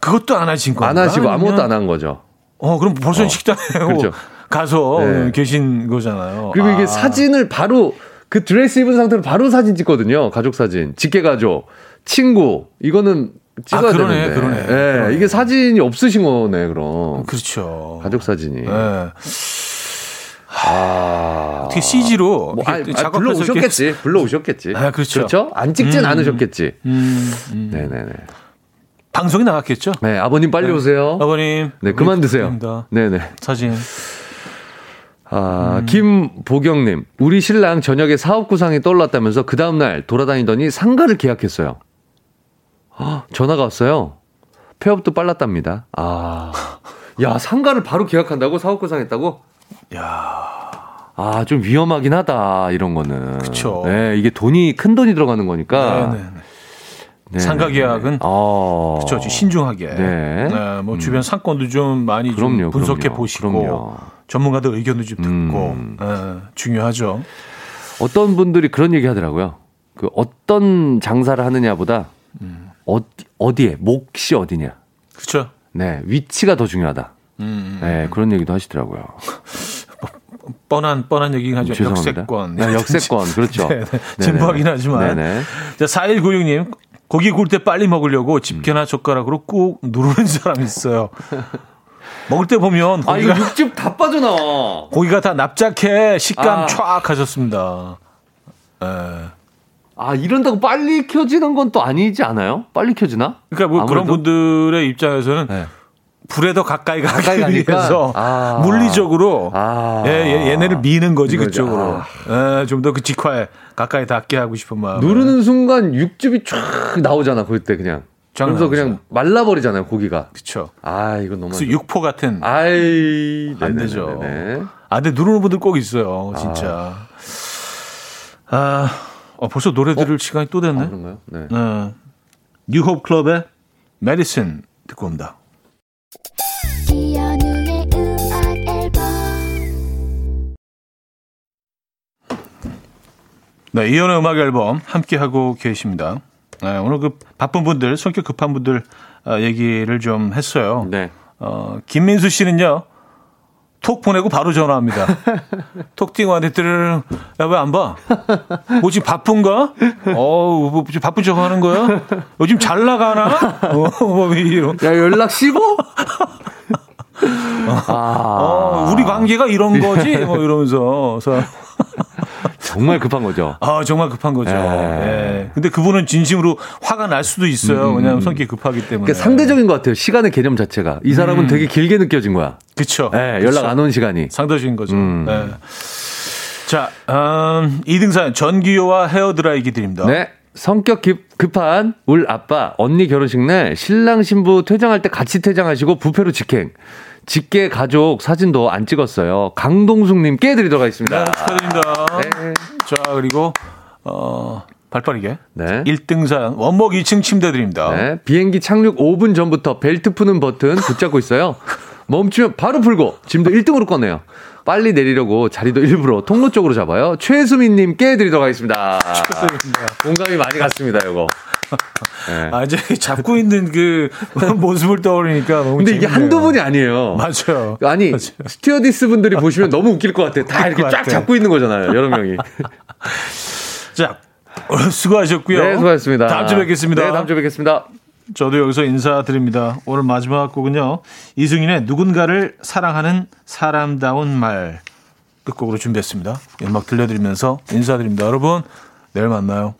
그것도 안 하신 거예요. 안 하시고 아무것도 안 한 거죠. 어, 그럼 벌써 어. 식당에 그렇죠. 가서 네. 계신 거잖아요. 그리고 이게 아. 사진을 바로 그 드레스 입은 상태로 바로 사진 찍거든요. 가족 사진. 직계 가족, 친구. 이거는 찍어야 아, 그러네, 되는데. 그러네, 네, 그러네. 이게 사진이 없으신 거네, 그럼. 그렇죠. 가족 사진이. 네. 아. 어떻게 CG로 뭐, 아, 아, 불러 오셨겠지. 불러 오셨겠지. 아, 그렇죠. 그렇죠? 안 찍진 음, 않으셨겠지. 음, 음. 네, 네, 네. 방송이 나갔겠죠? 네, 아버님 빨리 네. 오세요. 아버님. 네, 그만 드세요. 네, 네. 사진. 아, 음. 김보경님, 우리 신랑 저녁에 사업 구상이 떠올랐다면서 그 다음날 돌아다니더니 상가를 계약했어요. 아, 전화가 왔어요. 폐업도 빨랐답니다. 아, 야, 상가를 바로 계약한다고? 사업 구상했다고? 야. 아, 좀 위험하긴 하다, 이런 거는. 그쵸. 네, 이게 돈이, 큰 돈이 들어가는 거니까. 네네. 네. 상가 계약은 어. 그렇죠. 신중하게. 네. 네. 뭐 음. 주변 상권도 좀 많이 그럼요, 좀 분석해 그럼요, 보시고 그럼요. 전문가들 의견도 좀 듣고 음. 네, 중요하죠. 어떤 분들이 그런 얘기 하더라고요. 그 어떤 장사를 하느냐보다 음. 어디 어디에 몫이 어디냐. 그렇죠. 네, 위치가 더 중요하다. 음. 네, 그런 얘기도 하시더라고요. 뻔한 뻔한 얘기긴 하죠. 죄송합니다. 역세권. 네, 역세권. 그렇죠. 네, 네. 진부하긴 하지만. 네네. 자, 4196님. 고기 구울 때 빨리 먹으려고 집게나 젓가락으로 꾹 누르는 사람이 있어요. 먹을 때 보면 고기가 아 이거 육즙 다 빠져나와. 고기가 다 납작해 식감 아. 촥 하셨습니다. 에. 아 이런다고 빨리 켜지는 건 또 아니지 않아요? 빨리 켜지나? 그러니까 뭐 아무래도? 그런 분들의 입장에서는 네. 불에 더 가까이 가기 위해서 아. 물리적으로 아. 예, 얘네를 미는 거지 그쪽으로 아. 예, 좀더 그 직화에 가까이 닿게 하고 싶은 마음. 누르는 순간 육즙이 쫙 나오잖아 그때 그냥. 그래서 그냥 말라버리잖아요 고기가. 그렇죠. 아 이건 너무. 육포 같은. 아이 안 되죠. 아 근데 누르는 분들 꼭 있어요 진짜. 아, 아 어, 벌써 노래 들을 어? 시간이 또 됐네. 아, 그런가요? 네. 네. 뉴홉 클럽의 메디슨 듣고 옵니다. 네, 이연의 음악 앨범 함께 하고 계십니다. 네, 오늘 그 바쁜 분들, 성격 급한 분들 어, 얘기를 좀 했어요. 네. 어, 김민수 씨는요. 톡 보내고 바로 전화합니다. 톡띵한테 뜨르르 야왜 안 봐? 뭐 지금 바쁜가? 어우 뭐 지금 바쁜 척 하는 거야? 요즘 잘 나가나? 어, 뭐 이런. 야 연락 쉬고? 아. 어, 우리 관계가 이런 거지? 뭐 이러면서. 정말 급한 거죠. 아, 정말 급한 거죠. 예. 예. 근데 그분은 진심으로 화가 날 수도 있어요. 음. 왜냐하면 성격이 급하기 때문에. 그러니까 상대적인 것 같아요. 시간의 개념 자체가. 이 사람은 음. 되게 길게 느껴진 거야. 그쵸. 예, 연락 안 온 시간이. 상대적인 거죠. 음. 예. 자, 음, 2등 사연 전기요와 헤어드라이기 드립니다. 네. 성격 급한 울 아빠 언니 결혼식 날 신랑 신부 퇴장할 때 같이 퇴장하시고 부패로 직행. 직계 가족 사진도 안 찍었어요. 강동숙님께 드리도록 하겠습니다. 네, 축하드립니다. 네. 자, 그리고, 어, 발 빠르게. 네. 1등 사연, 원목 2층 침대 드립니다. 네. 비행기 착륙 5분 전부터 벨트 푸는 버튼 붙잡고 있어요. 멈추면 바로 풀고 짐도 1등으로 꺼내요. 빨리 내리려고 자리도 일부러 통로 쪽으로 잡아요. 최수민님께 드리도록 하겠습니다. 축하드립니다. 공감이 많이 갔습니다, 이거. 네. 아, 이제 잡고 있는 그 모습을 떠올리니까 너무 근데 재밌네요. 이게 한두 분이 아니에요. 맞아요. 아니, 맞아요. 스튜어디스 분들이 보시면 너무 웃길 것 같아. 다 이렇게 쫙 잡고 있는 거잖아요, 여러 명이. 자, 수고하셨고요. 네, 수고하셨습니다. 다음 주에 뵙겠습니다. 네, 다음 주에 뵙겠습니다. 저도 여기서 인사드립니다. 오늘 마지막 곡은요. 이승인의 누군가를 사랑하는 사람다운 말 끝곡으로 준비했습니다. 음악 들려드리면서 인사드립니다. 여러분, 내일 만나요.